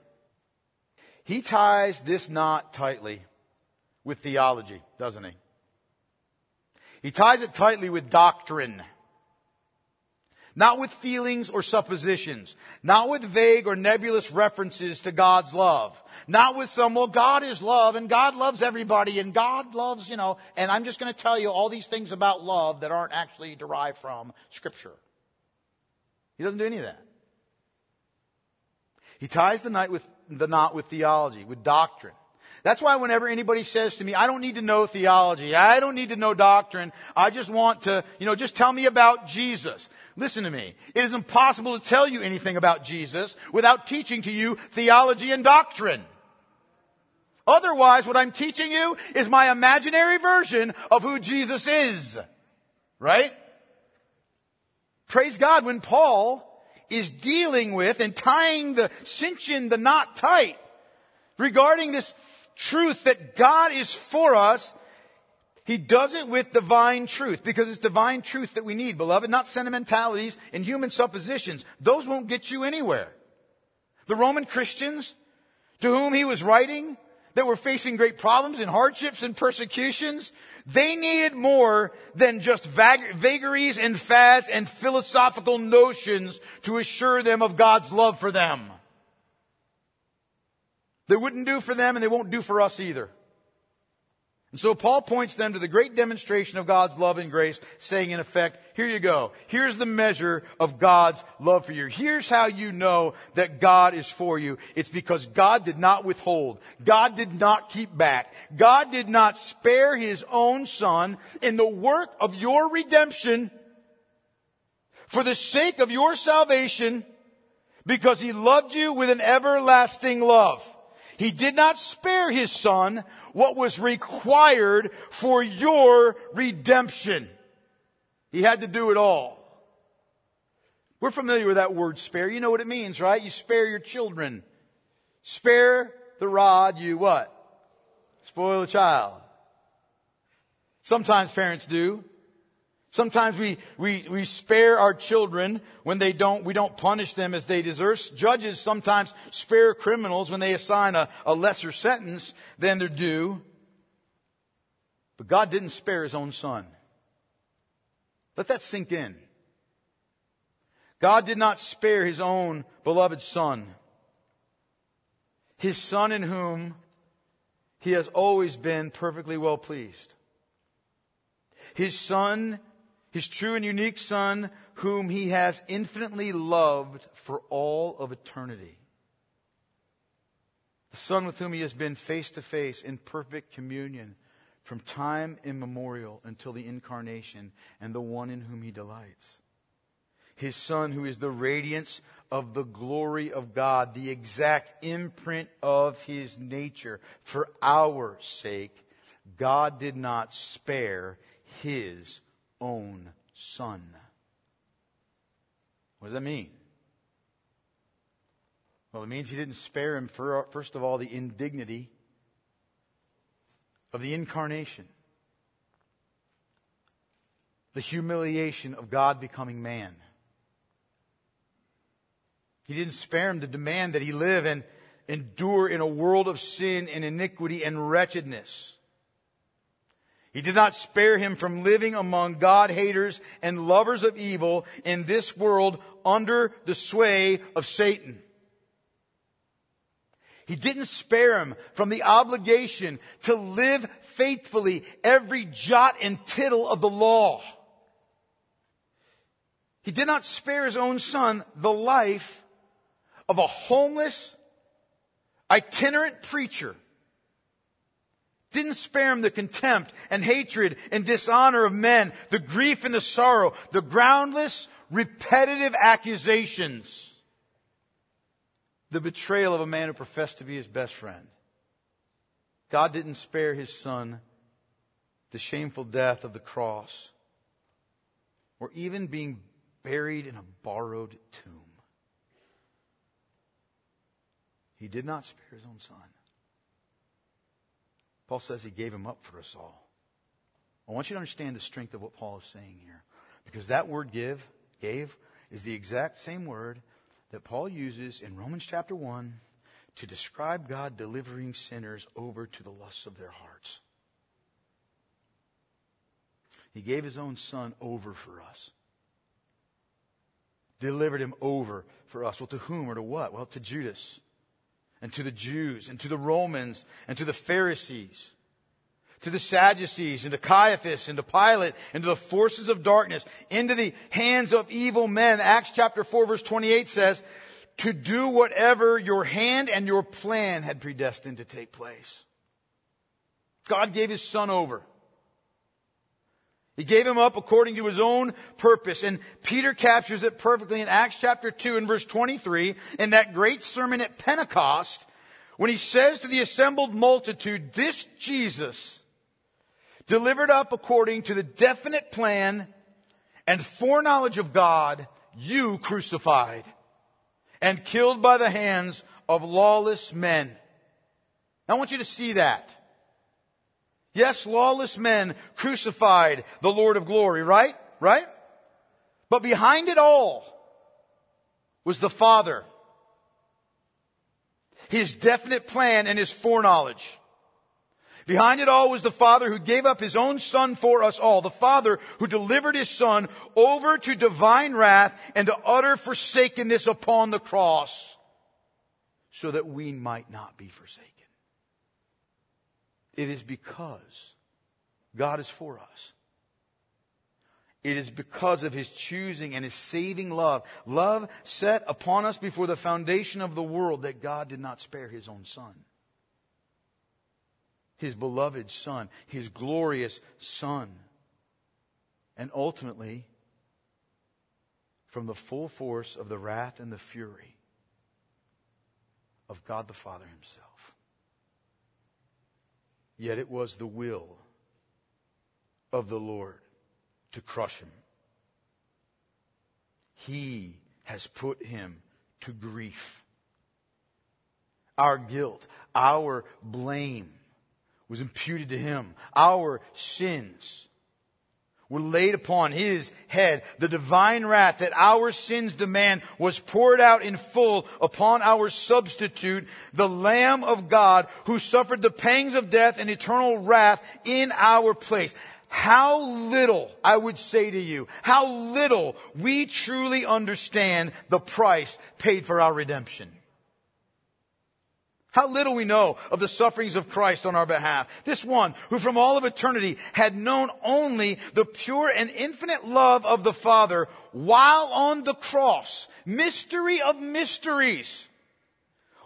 He ties this knot tightly with theology, doesn't he? He ties it tightly with doctrine. Not with feelings or suppositions. Not with vague or nebulous references to God's love. Not with some, well, God is love and God loves everybody and God loves, you know, and I'm just going to tell you all these things about love that aren't actually derived from Scripture. He doesn't do any of that. He ties the knot with the knot with theology, with doctrine. That's why whenever anybody says to me, I don't need to know theology, I don't need to know doctrine, I just want to, you know, just tell me about Jesus. Listen to me. It is impossible to tell you anything about Jesus without teaching to you theology and doctrine. Otherwise, what I'm teaching you is my imaginary version of who Jesus is. Right? Praise God when Paul is dealing with and tying the, cinching the knot tight regarding this truth that God is for us. He does it with divine truth because it's divine truth that we need, beloved, not sentimentalities and human suppositions. Those won't get you anywhere. The Roman Christians to whom he was writing that were facing great problems and hardships and persecutions, they needed more than just vag- vagaries and fads and philosophical notions to assure them of God's love for them. They wouldn't do for them and they won't do for us either. And so Paul points them to the great demonstration of God's love and grace, saying in effect, here you go. Here's the measure of God's love for you. Here's how you know that God is for you. It's because God did not withhold. God did not keep back. God did not spare his own son in the work of your redemption for the sake of your salvation because he loved you with an everlasting love. He did not spare his son what was required for your redemption. He had to do it all. We're familiar with that word spare. You know what it means, right? You spare your children. Spare the rod, you what? Spoil the child. Sometimes parents do. Sometimes we, we, we spare our children when they don't, we don't punish them as they deserve. Judges sometimes spare criminals when they assign a, a lesser sentence than they're due. But God didn't spare his own son. Let that sink in. God did not spare his own beloved son. His son in whom he has always been perfectly well pleased. His son his true and unique Son, whom he has infinitely loved for all of eternity. The Son with whom he has been face to face in perfect communion from time immemorial until the incarnation, and the one in whom he delights. His Son, who is the radiance of the glory of God, the exact imprint of his nature. For our sake, God did not spare his own son. What does that mean? Well, it means he didn't spare him, for, first of all, the indignity of the incarnation, the humiliation of God becoming man. He didn't spare him the demand that he live and endure in a world of sin and iniquity and wretchedness. He did not spare him from living among God haters and lovers of evil in this world under the sway of Satan. He didn't spare him from the obligation to live faithfully every jot and tittle of the law. He did not spare his own son the life of a homeless, itinerant preacher didn't spare him the contempt and hatred and dishonor of men, the grief and the sorrow, the groundless, repetitive accusations, the betrayal of a man who professed to be his best friend. God didn't spare his son the shameful death of the cross or even being buried in a borrowed tomb. He did not spare his own son. Paul says he gave him up for us all. I want you to understand the strength of what Paul is saying here. Because that word give, gave, is the exact same word that Paul uses in Romans chapter 1 to describe God delivering sinners over to the lusts of their hearts. He gave his own son over for us. Delivered him over for us. Well, to whom or to what? Well, to Judas and to the Jews and to the Romans and to the Pharisees, to the Sadducees and to Caiaphas and to Pilate and to the forces of darkness, into the hands of evil men. Acts chapter 4 verse 28 says, to do whatever your hand and your plan had predestined to take place. God gave his son over. He gave him up according to his own purpose. And Peter captures it perfectly in Acts chapter 2 and verse 23 in that great sermon at Pentecost when he says to the assembled multitude, this Jesus delivered up according to the definite plan and foreknowledge of God, you crucified and killed by the hands of lawless men. I want you to see that. Yes, lawless men crucified the Lord of glory, right? Right? But behind it all was the Father. His definite plan and his foreknowledge. Behind it all was the Father who gave up His own Son for us all. The Father who delivered His Son over to divine wrath and to utter forsakenness upon the cross so that we might not be forsaken. It is because God is for us. It is because of his choosing and his saving love, love set upon us before the foundation of the world, that God did not spare his own son. His beloved son, his glorious son. And ultimately, from the full force of the wrath and the fury of God the Father himself. Yet it was the will of the Lord to crush him. He has put him to grief. Our guilt, our blame was imputed to him. Our sins were laid upon his head. The divine wrath that our sins demand was poured out in full upon our substitute, the Lamb of God who suffered the pangs of death and eternal wrath in our place how little, I would say to you, how little we truly understand the price paid for our redemption. How little we know of the sufferings of Christ on our behalf. This one who from all of eternity had known only the pure and infinite love of the Father while on the cross. Mystery of mysteries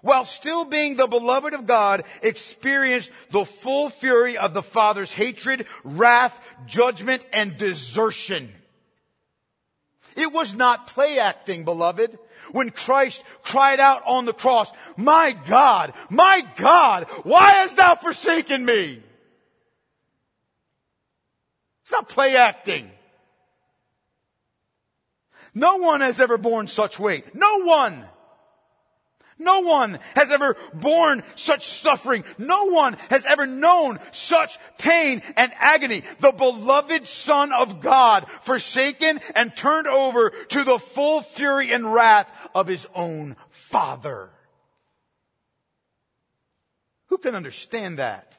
while still being the beloved of God, experienced the full fury of the Father's hatred, wrath, judgment, and desertion. It was not play acting, beloved. When Christ cried out on the cross, my God, my God, why hast thou forsaken me? It's not play acting. No one has ever borne such weight. No one. No one has ever borne such suffering. No one has ever known such pain and agony. The beloved Son of God, forsaken and turned over to the full fury and wrath of his own Father. Who can understand that?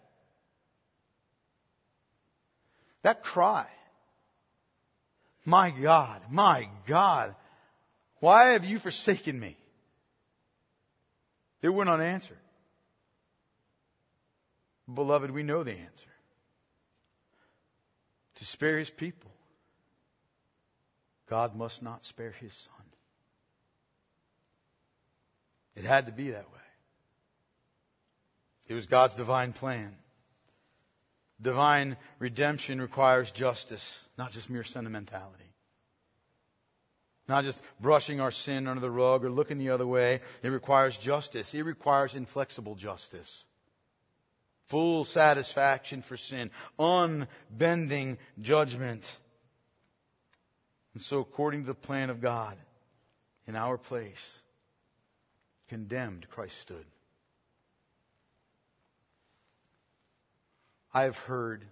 That cry. My God, my God, why have you forsaken me? It went unanswered. Beloved, we know the answer. To spare his people, God must not spare his son. It had to be that way. It was God's divine plan. Divine redemption requires justice, not just mere sentimentality. Not just brushing our sin under the rug or looking the other way. It requires justice. It requires inflexible justice. Full satisfaction for sin. Unbending judgment. And so according to the plan of God, in our place, condemned Christ stood. I have heard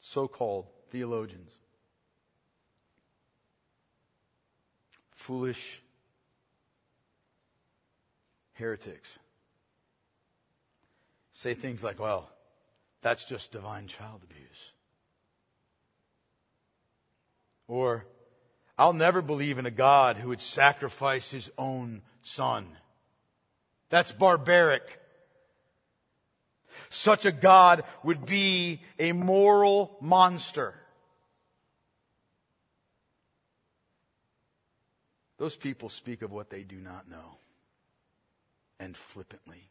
so-called theologians foolish heretics say things like, well, that's just divine child abuse. Or, I'll never believe in a God who would sacrifice his own son. That's barbaric. Such a God would be a moral monster. Those people speak of what they do not know, and flippantly,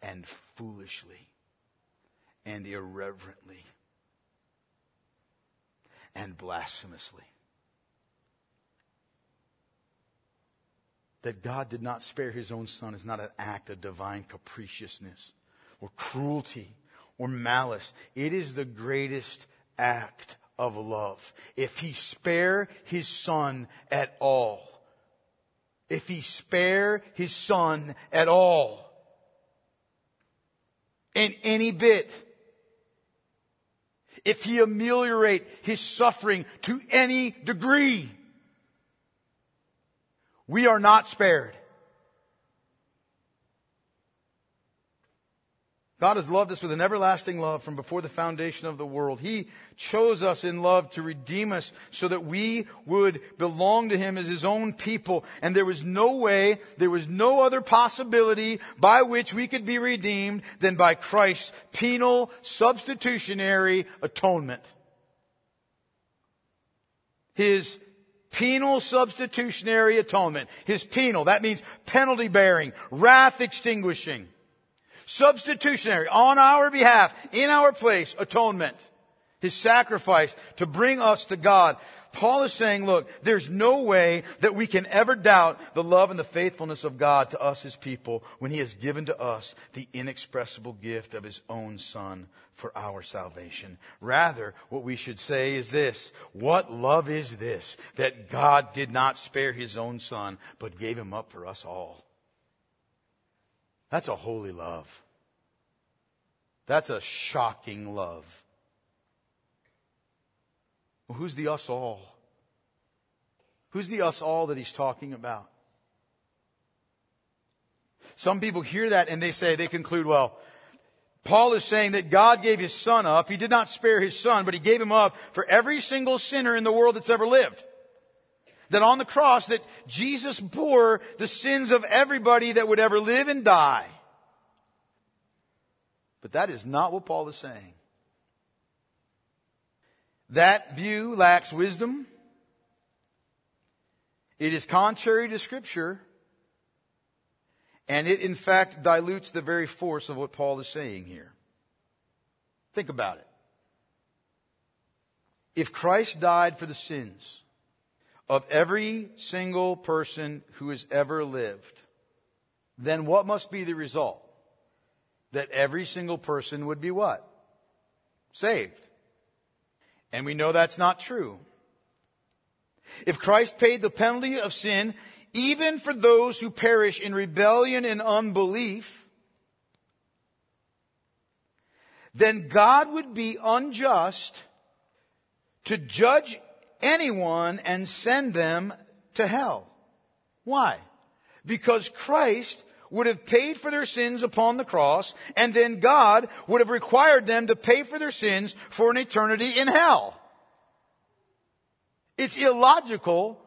and foolishly, and irreverently, and blasphemously. That God did not spare his own son is not an act of divine capriciousness or cruelty or malice. It is the greatest act of love. If he spare his son at all, if he spare his son at all, in any bit, if he ameliorate his suffering to any degree, we are not spared. God has loved us with an everlasting love from before the foundation of the world. He chose us in love to redeem us so that we would belong to Him as His own people. And there was no way, there was no other possibility by which we could be redeemed than by Christ's penal substitutionary atonement. His penal substitutionary atonement. His penal, that means penalty bearing, wrath extinguishing substitutionary, on our behalf, in our place, atonement. His sacrifice to bring us to God. Paul is saying, look, there's no way that we can ever doubt the love and the faithfulness of God to us, His people, when He has given to us the inexpressible gift of His own Son for our salvation. Rather, what we should say is this, what love is this, that God did not spare His own Son, but gave Him up for us all. That's a holy love. That's a shocking love. Well, who's the us all? Who's the us all that he's talking about? Some people hear that and they say, they conclude, well, Paul is saying that God gave his son up. He did not spare his son, but he gave him up for every single sinner in the world that's ever lived. That on the cross, that Jesus bore the sins of everybody that would ever live and die. But that is not what Paul is saying. That view lacks wisdom. It is contrary to Scripture. And it, in fact, dilutes the very force of what Paul is saying here. Think about it. If Christ died for the sins of every single person who has ever lived, then what must be the result? That every single person would be what? Saved. And we know that's not true. If Christ paid the penalty of sin, even for those who perish in rebellion and unbelief, then God would be unjust to judge anyone and send them to hell. Why? Because Christ would have paid for their sins upon the cross, and then God would have required them to pay for their sins for an eternity in hell. It's illogical,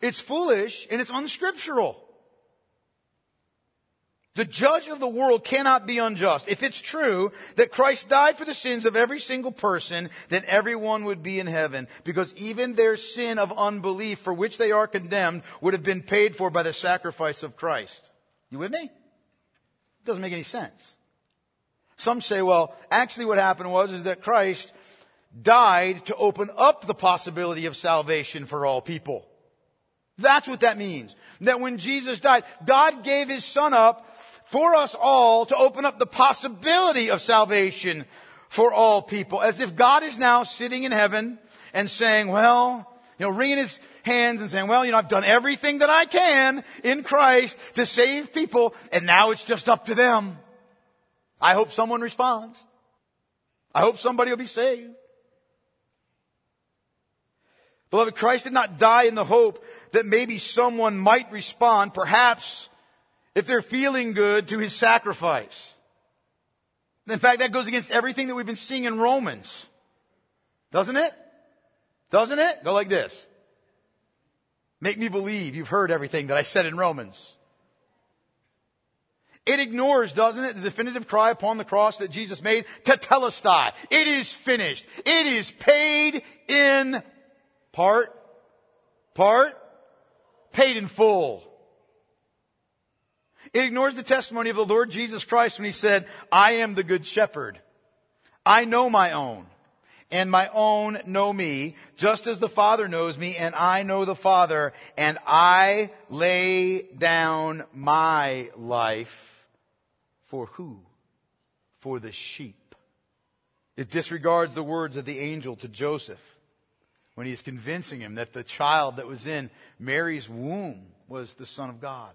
it's foolish, and it's unscriptural. The judge of the world cannot be unjust. If it's true that Christ died for the sins of every single person, then everyone would be in heaven because even their sin of unbelief for which they are condemned would have been paid for by the sacrifice of Christ. You with me? It doesn't make any sense. Some say, well, actually what happened was is that Christ died to open up the possibility of salvation for all people. That's what that means. That when Jesus died, God gave his son up for us all to open up the possibility of salvation for all people. As if God is now sitting in heaven and saying, well, you know, wringing his hands and saying, well, you know, I've done everything that I can in Christ to save people and now it's just up to them. I hope someone responds. I hope somebody will be saved. Beloved, Christ did not die in the hope that maybe someone might respond, perhaps if they're feeling good, to his sacrifice. In fact, that goes against everything that we've been seeing in Romans. Doesn't it? Doesn't it? Go like this. Make me believe you've heard everything that I said in Romans. It ignores, doesn't it, the definitive cry upon the cross that Jesus made, tetelestai. It is finished. It is paid in Part? Part? Paid in full. It ignores the testimony of the Lord Jesus Christ when he said, I am the good shepherd. I know my own and my own know me, just as the Father knows me and I know the Father and I lay down my life for who? For the sheep. It disregards the words of the angel to Joseph when he's convincing him that the child that was in Mary's womb was the Son of God.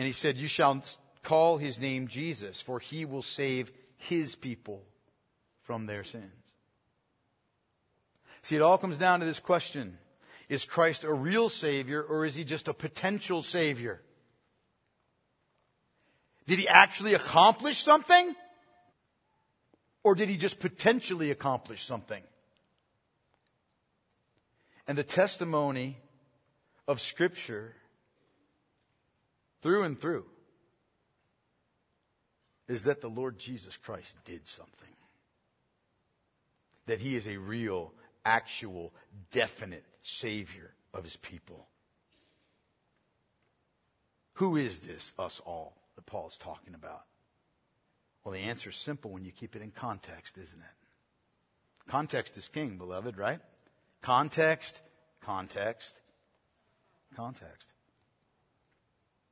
And he said, You shall call his name Jesus, for he will save his people from their sins. See, it all comes down to this question Is Christ a real Savior, or is he just a potential Savior? Did he actually accomplish something? Or did he just potentially accomplish something? And the testimony of Scripture through and through is that the Lord Jesus Christ did something. That he is a real, actual, definite Savior of his people. Who is this, us all, that Paul is talking about? Well, the answer is simple when you keep it in context, isn't it? Context is king, beloved, right? Context, context, context.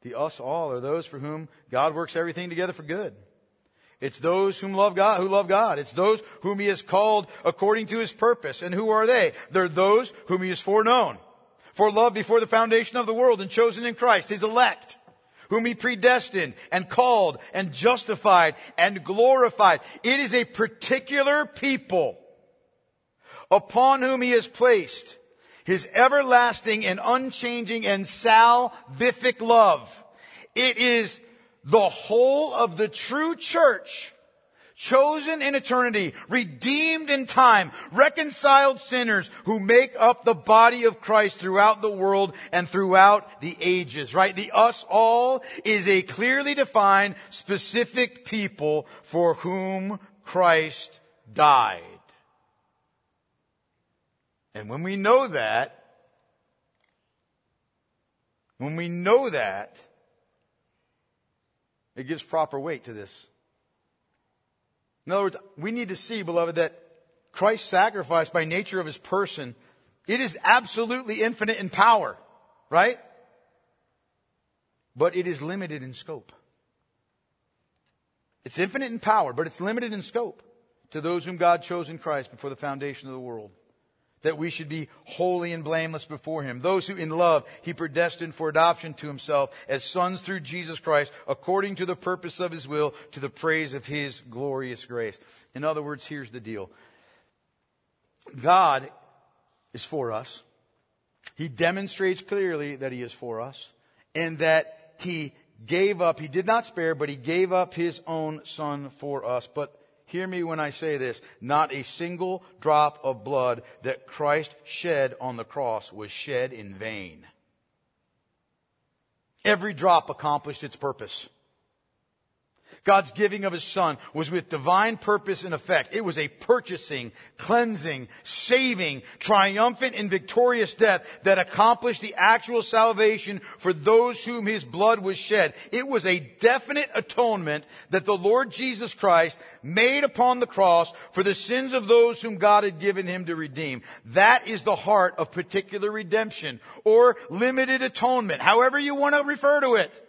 The us all are those for whom God works everything together for good. It's those whom love God, who love God. It's those whom He has called according to His purpose. And who are they? They're those whom He has foreknown. For love before the foundation of the world and chosen in Christ, His elect, whom He predestined and called and justified and glorified. It is a particular people upon whom He has placed his everlasting and unchanging and salvific love. It is the whole of the true church, chosen in eternity, redeemed in time, reconciled sinners who make up the body of Christ throughout the world and throughout the ages, right? The us all is a clearly defined, specific people for whom Christ died. And when we know that, when we know that, it gives proper weight to this. In other words, we need to see, beloved, that Christ's sacrifice by nature of his person, it is absolutely infinite in power, right? But it is limited in scope. It's infinite in power, but it's limited in scope to those whom God chose in Christ before the foundation of the world that we should be holy and blameless before him. Those who in love he predestined for adoption to himself as sons through Jesus Christ, according to the purpose of his will, to the praise of his glorious grace. In other words, here's the deal. God is for us. He demonstrates clearly that he is for us and that he gave up, he did not spare, but he gave up his own son for us. But Hear me when I say this. Not a single drop of blood that Christ shed on the cross was shed in vain. Every drop accomplished its purpose. God's giving of his son was with divine purpose and effect. It was a purchasing, cleansing, saving, triumphant and victorious death that accomplished the actual salvation for those whom his blood was shed. It was a definite atonement that the Lord Jesus Christ made upon the cross for the sins of those whom God had given him to redeem. That is the heart of particular redemption or limited atonement, however you want to refer to it.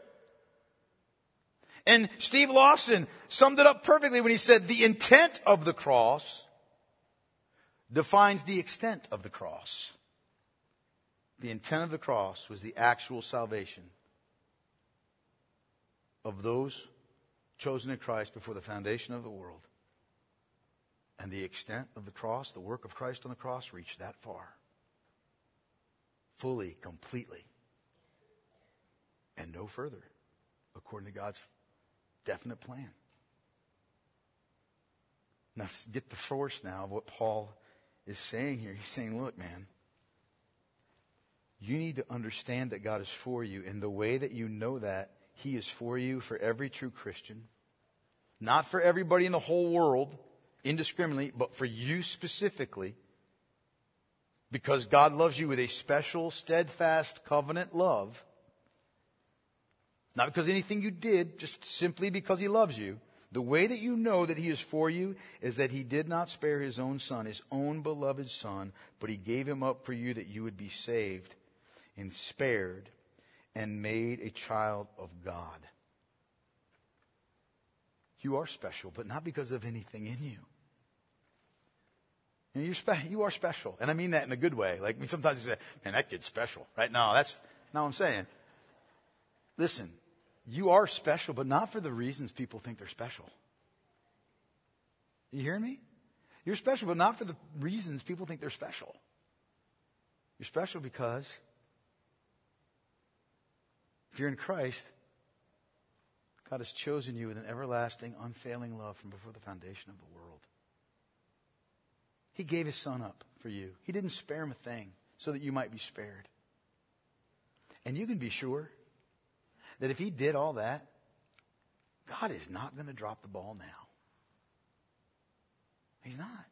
And Steve Lawson summed it up perfectly when he said the intent of the cross defines the extent of the cross. The intent of the cross was the actual salvation of those chosen in Christ before the foundation of the world. And the extent of the cross, the work of Christ on the cross, reached that far. Fully, completely. And no further, according to God's definite plan. Now, get the source now of what Paul is saying here. He's saying, look, man, you need to understand that God is for you. And the way that you know that, He is for you for every true Christian, not for everybody in the whole world indiscriminately, but for you specifically. Because God loves you with a special, steadfast covenant love not because anything you did, just simply because he loves you. The way that you know that he is for you is that he did not spare his own son, his own beloved son, but he gave him up for you that you would be saved and spared and made a child of God. You are special, but not because of anything in you. And you're spe- you are special. And I mean that in a good way. Like sometimes you say, man, that kid's special, right? No, that's not what I'm saying. Listen, you are special, but not for the reasons people think they're special. You hear me? You're special, but not for the reasons people think they're special. You're special because if you're in Christ, God has chosen you with an everlasting, unfailing love from before the foundation of the world. He gave his son up for you. He didn't spare him a thing so that you might be spared. And you can be sure that if he did all that, God is not going to drop the ball now. He's not.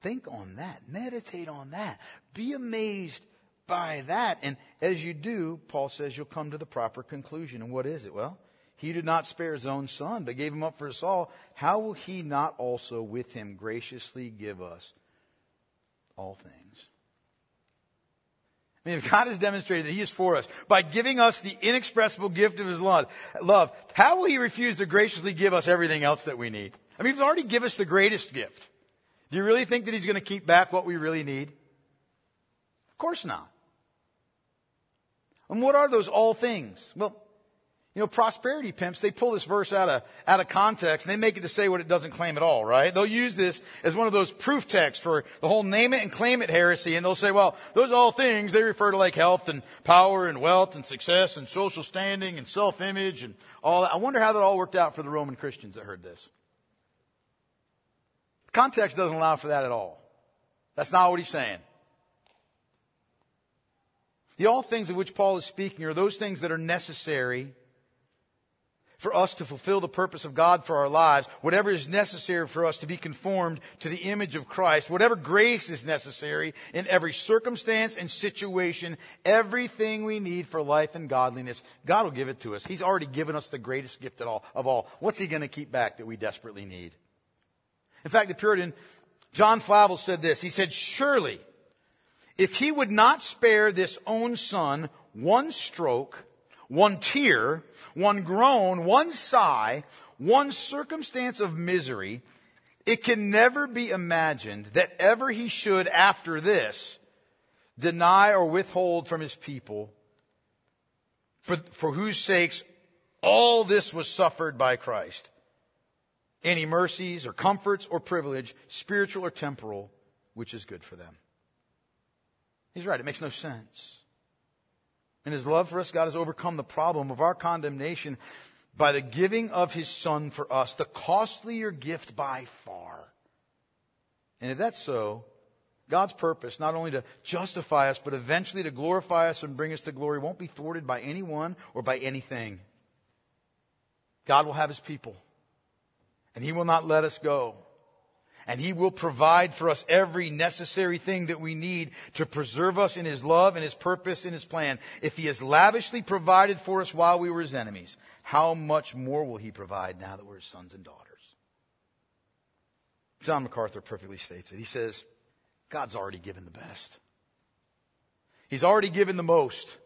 Think on that. Meditate on that. Be amazed by that. And as you do, Paul says you'll come to the proper conclusion. And what is it? Well, he did not spare his own son, but gave him up for us all. How will he not also with him graciously give us all things? I mean, if God has demonstrated that He is for us by giving us the inexpressible gift of His love, love, how will He refuse to graciously give us everything else that we need? I mean, He's already given us the greatest gift. Do you really think that He's going to keep back what we really need? Of course not. And what are those all things? Well, you know, prosperity pimps, they pull this verse out of, out of context and they make it to say what it doesn't claim at all, right? They'll use this as one of those proof texts for the whole name it and claim it heresy. And they'll say, well, those are all things, they refer to like health and power and wealth and success and social standing and self-image and all that. I wonder how that all worked out for the Roman Christians that heard this. The context doesn't allow for that at all. That's not what he's saying. The all things of which Paul is speaking are those things that are necessary for us to fulfill the purpose of God for our lives, whatever is necessary for us to be conformed to the image of Christ, whatever grace is necessary in every circumstance and situation, everything we need for life and godliness, God will give it to us. He's already given us the greatest gift of all. Of all. What's He going to keep back that we desperately need? In fact, the Puritan John Flavel said this. He said, surely, if He would not spare this own son one stroke, one tear, one groan, one sigh, one circumstance of misery, it can never be imagined that ever he should, after this, deny or withhold from his people, for, for whose sakes all this was suffered by Christ. Any mercies or comforts or privilege, spiritual or temporal, which is good for them. He's right, it makes no sense. In his love for us, God has overcome the problem of our condemnation by the giving of his son for us, the costlier gift by far. And if that's so, God's purpose, not only to justify us, but eventually to glorify us and bring us to glory, won't be thwarted by anyone or by anything. God will have his people, and he will not let us go and He will provide for us every necessary thing that we need to preserve us in His love and His purpose and His plan. If He has lavishly provided for us while we were His enemies, how much more will He provide now that we're His sons and daughters? John MacArthur perfectly states it. He says, God's already given the best. He's already given the most.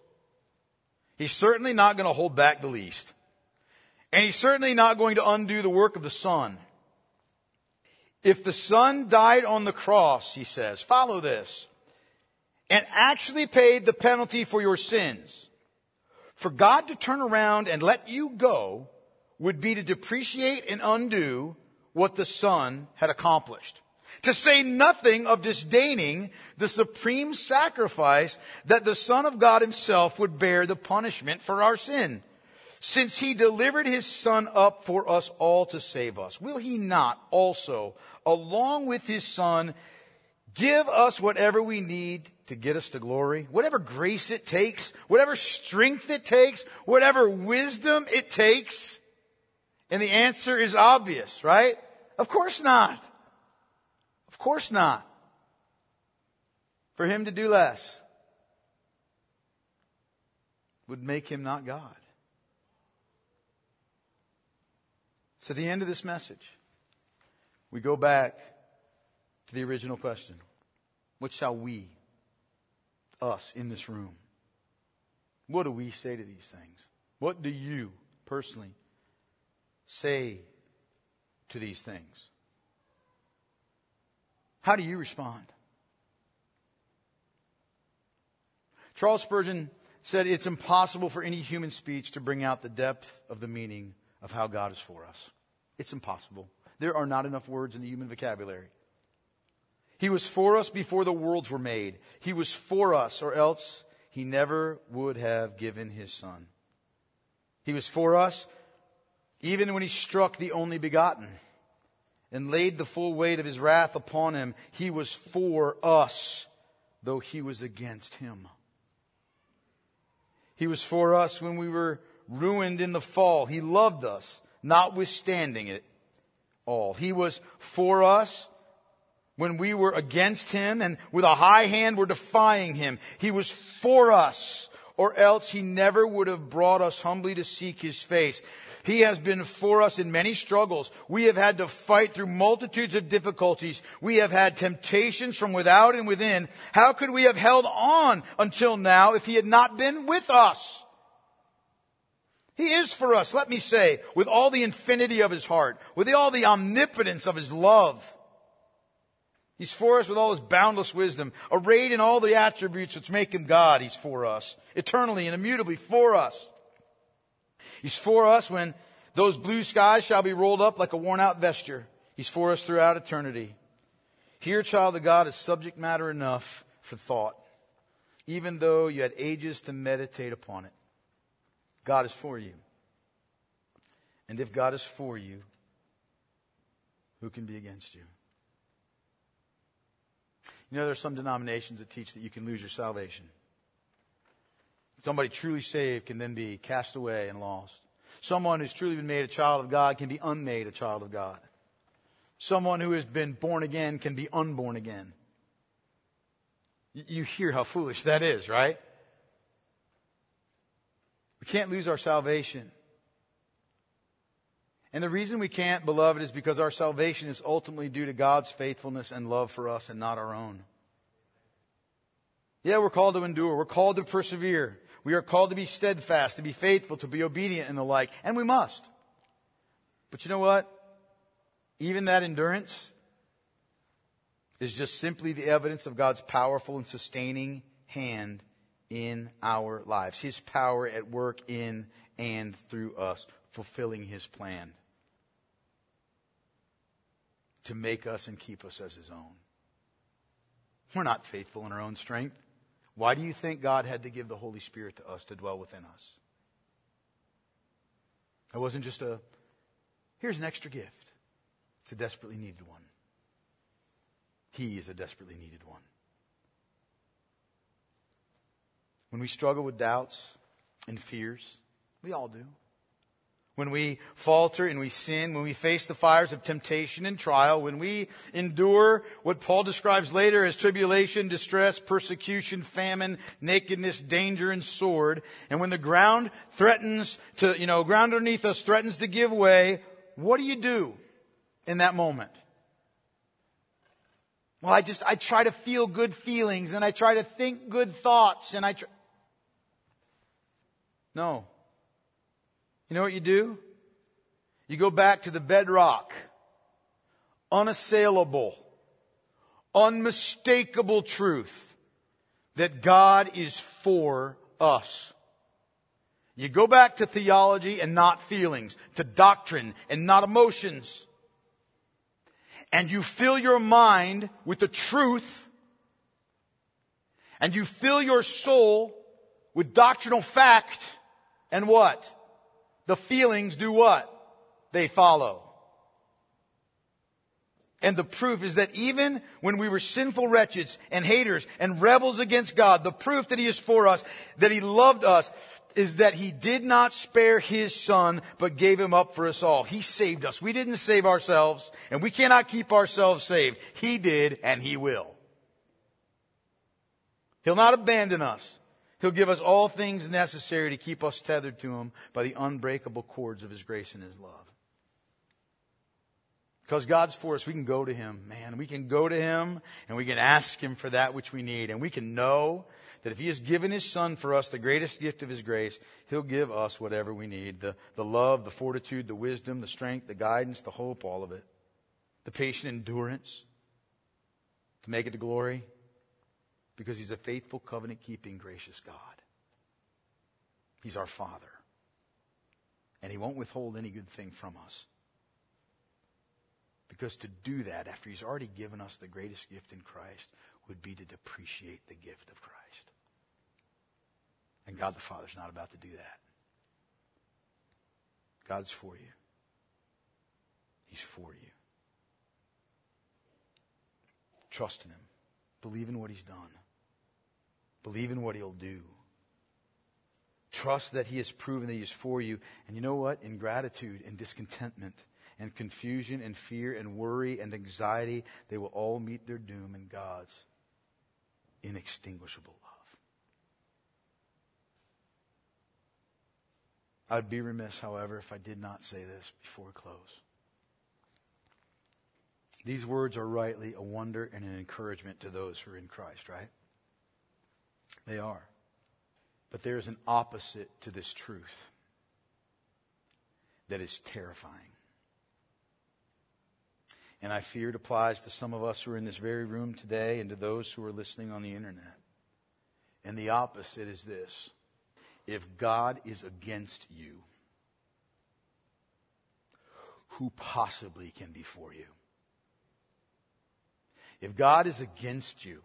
He's certainly not going to hold back the least. And he's certainly not going to undo the work of the Son. If the Son died on the cross, he says, follow this, and actually paid the penalty for your sins, for God to turn around and let you go would be to depreciate and undo what the Son had accomplished. To say nothing of disdaining the supreme sacrifice that the Son of God himself would bear the punishment for our sin since he delivered his son up for us all to save us, will he not also, along with his son, give us whatever we need to get us to glory? Whatever grace it takes, whatever strength it takes, whatever wisdom it takes? And the answer is obvious, right? Of course not. Of course not. For him to do less would make him not God. So, the end of this message, we go back to the original question What shall we, us in this room, what do we say to these things? What do you personally say to these things? How do you respond? Charles Spurgeon said it's impossible for any human speech to bring out the depth of the meaning of how God is for us. It's impossible. There are not enough words in the human vocabulary. He was for us before the worlds were made. He was for us, or else he never would have given his son. He was for us even when he struck the only begotten and laid the full weight of his wrath upon him. He was for us, though he was against him. He was for us when we were ruined in the fall. He loved us, notwithstanding it all. He was for us when we were against him and with a high hand were defying him. He was for us or else he never would have brought us humbly to seek his face. He has been for us in many struggles. We have had to fight through multitudes of difficulties. We have had temptations from without and within. How could we have held on until now if he had not been with us? He is for us, let me say, with all the infinity of his heart, with all the omnipotence of his love. He's for us with all his boundless wisdom, arrayed in all the attributes which make him God. He's for us, eternally and immutably for us. He's for us when those blue skies shall be rolled up like a worn out vesture. He's for us throughout eternity. Here, child of God, is subject matter enough for thought, even though you had ages to meditate upon it. God is for you. And if God is for you, who can be against you? You know, there are some denominations that teach that you can lose your salvation. Somebody truly saved can then be cast away and lost. Someone who's truly been made a child of God can be unmade a child of God. Someone who has been born again can be unborn again. You hear how foolish that is, right? We can't lose our salvation. And the reason we can't, beloved, is because our salvation is ultimately due to God's faithfulness and love for us and not our own. Yeah, we're called to endure. We're called to persevere. We are called to be steadfast, to be faithful, to be obedient and the like. And we must. But you know what? Even that endurance is just simply the evidence of God's powerful and sustaining hand in our lives. His power at work in and through us, fulfilling His plan to make us and keep us as His own. We're not faithful in our own strength. Why do you think God had to give the Holy Spirit to us to dwell within us? It wasn't just a, here's an extra gift. It's a desperately needed one. He is a desperately needed one. When we struggle with doubts and fears, we all do when we falter and we sin, when we face the fires of temptation and trial, when we endure what Paul describes later as tribulation, distress, persecution, famine, nakedness, danger, and sword, and when the ground threatens to, you know, ground underneath us threatens to give way, what do you do in that moment? Well, I just, I try to feel good feelings and I try to think good thoughts and I try. No. You know what you do? You go back to the bedrock, unassailable, unmistakable truth that God is for us. You go back to theology and not feelings, to doctrine and not emotions. And you fill your mind with the truth and you fill your soul with doctrinal fact and what? the feelings do what? They follow. And the proof is that even when we were sinful wretches and haters and rebels against God, the proof that He is for us, that He loved us, is that He did not spare His Son, but gave Him up for us all. He saved us. We didn't save ourselves, and we cannot keep ourselves saved. He did, and He will. He'll not abandon us. He'll give us all things necessary to keep us tethered to Him by the unbreakable cords of His grace and His love. Because God's for us, we can go to Him, man. We can go to Him and we can ask Him for that which we need. And we can know that if He has given His Son for us, the greatest gift of His grace, He'll give us whatever we need. The, the love, the fortitude, the wisdom, the strength, the guidance, the hope, all of it. The patient endurance to make it to glory because he's a faithful, covenant keeping, gracious God. He's our Father. And he won't withhold any good thing from us. Because to do that, after he's already given us the greatest gift in Christ, would be to depreciate the gift of Christ. And God the Father's not about to do that. God's for you. He's for you. Trust in Him. Believe in what He's done. Believe in what He'll do. Trust that He has proven that He is for you. And you know what? Ingratitude and discontentment and confusion and fear and worry and anxiety, they will all meet their doom in God's inextinguishable love. I'd be remiss, however, if I did not say this before close. These words are rightly a wonder and an encouragement to those who are in Christ, right? They are. But there is an opposite to this truth that is terrifying. And I fear it applies to some of us who are in this very room today and to those who are listening on the internet. And the opposite is this if God is against you, who possibly can be for you? If God is against you,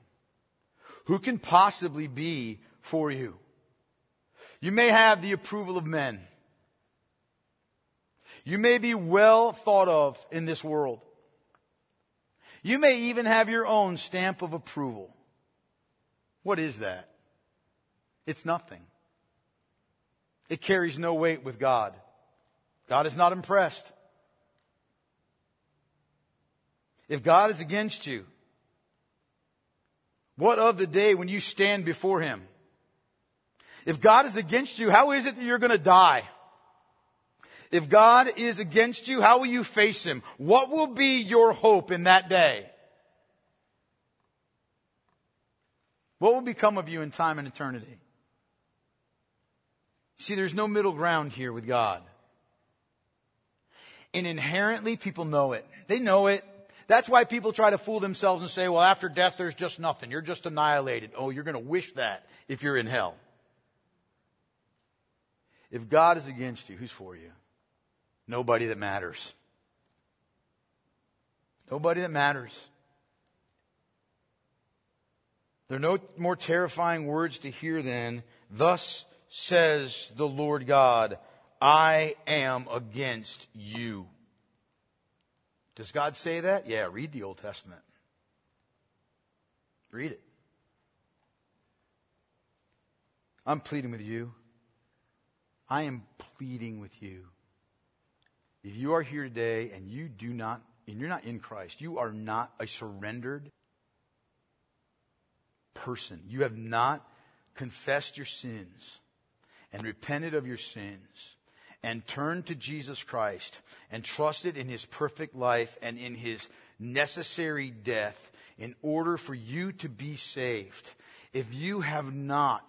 who can possibly be for you? You may have the approval of men. You may be well thought of in this world. You may even have your own stamp of approval. What is that? It's nothing. It carries no weight with God. God is not impressed. If God is against you, what of the day when you stand before Him? If God is against you, how is it that you're going to die? If God is against you, how will you face Him? What will be your hope in that day? What will become of you in time and eternity? See, there's no middle ground here with God. And inherently, people know it. They know it. That's why people try to fool themselves and say, well, after death, there's just nothing. You're just annihilated. Oh, you're going to wish that if you're in hell. If God is against you, who's for you? Nobody that matters. Nobody that matters. There are no more terrifying words to hear than, Thus says the Lord God, I am against you. Does God say that? Yeah, read the Old Testament. Read it. I'm pleading with you. I am pleading with you. If you are here today and you do not, and you're not in Christ, you are not a surrendered person. You have not confessed your sins and repented of your sins and turned to Jesus Christ and trusted in his perfect life and in his necessary death in order for you to be saved. If you have not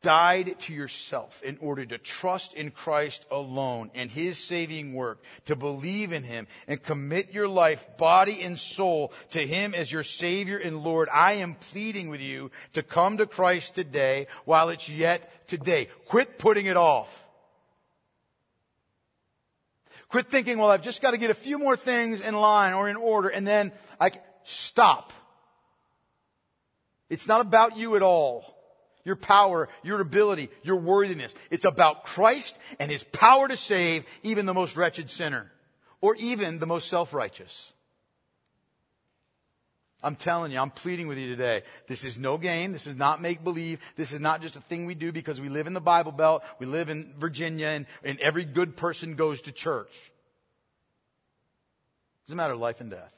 died to yourself in order to trust in Christ alone and His saving work, to believe in Him and commit your life, body and soul to Him as your Savior and Lord, I am pleading with you to come to Christ today while it's yet today. Quit putting it off. Quit thinking, well, I've just got to get a few more things in line or in order and then I stop. It's not about you at all your power, your ability, your worthiness. It's about Christ and His power to save even the most wretched sinner or even the most self-righteous. I'm telling you, I'm pleading with you today. This is no game. This is not make believe. This is not just a thing we do because we live in the Bible Belt. We live in Virginia and, and every good person goes to church. It's a matter of life and death.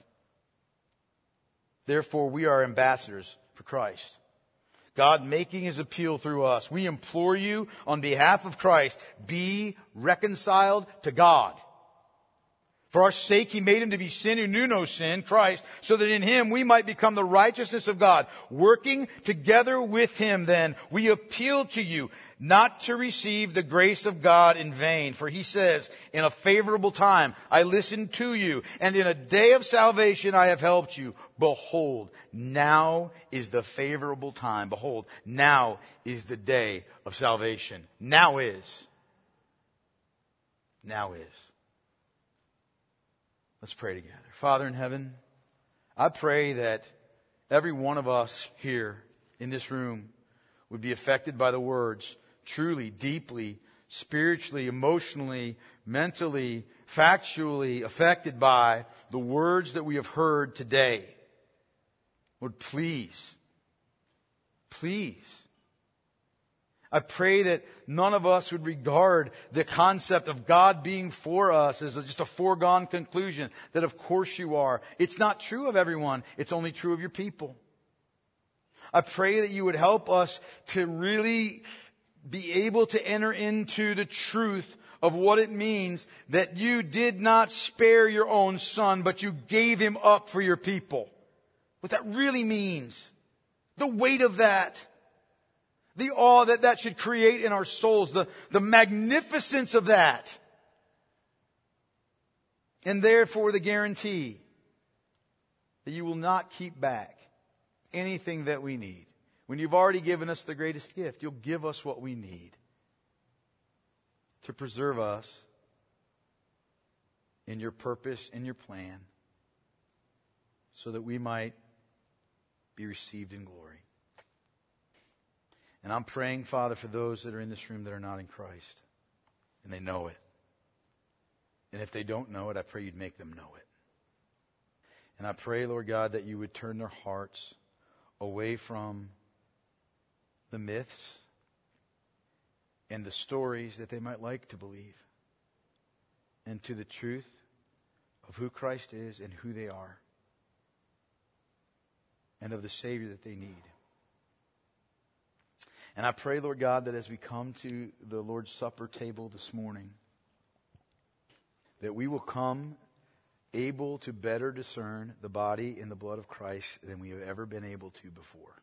Therefore, we are ambassadors for Christ. God making his appeal through us. We implore you on behalf of Christ, be reconciled to God. For our sake, he made him to be sin who knew no sin, Christ, so that in him we might become the righteousness of God. Working together with him, then, we appeal to you not to receive the grace of God in vain. For he says, in a favorable time, I listened to you, and in a day of salvation I have helped you. Behold, now is the favorable time. Behold, now is the day of salvation. Now is. Now is. Let's pray together. Father in heaven, I pray that every one of us here in this room would be affected by the words, truly, deeply spiritually, emotionally, mentally, factually affected by the words that we have heard today. Lord, please, please. I pray that none of us would regard the concept of God being for us as just a foregone conclusion, that of course you are. It's not true of everyone. It's only true of your people. I pray that you would help us to really be able to enter into the truth of what it means that you did not spare your own son, but you gave him up for your people. What that really means. The weight of that. The awe that that should create in our souls. The, the magnificence of that. And therefore the guarantee that you will not keep back anything that we need. When you've already given us the greatest gift, you'll give us what we need to preserve us in your purpose and your plan so that we might be received in glory. And I'm praying, Father, for those that are in this room that are not in Christ and they know it. And if they don't know it, I pray you'd make them know it. And I pray, Lord God, that you would turn their hearts away from the myths and the stories that they might like to believe and to the truth of who Christ is and who they are and of the Savior that they need. And I pray, Lord God, that as we come to the Lord's Supper table this morning, that we will come able to better discern the body and the blood of Christ than we have ever been able to before,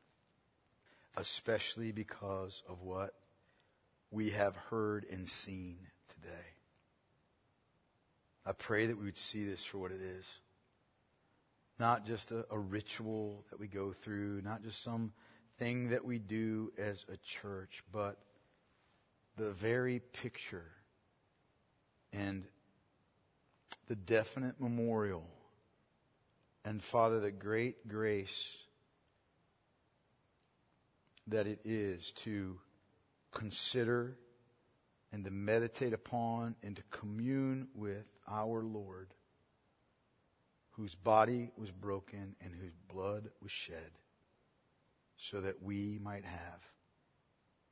especially because of what we have heard and seen today. I pray that we would see this for what it is. Not just a, a ritual that we go through, not just some thing that we do as a church, but the very picture and the definite memorial. And Father, the great grace that it is to consider and to meditate upon and to commune with our Lord, whose body was broken and whose blood was shed, so that we might have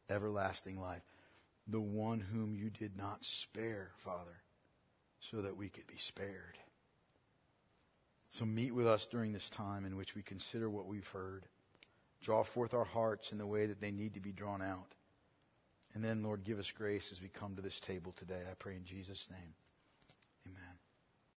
everlasting life. The one whom you did not spare, Father so that we could be spared. So meet with us during this time in which we consider what we've heard. Draw forth our hearts in the way that they need to be drawn out. And then, Lord, give us grace as we come to this table today. I pray in Jesus' name.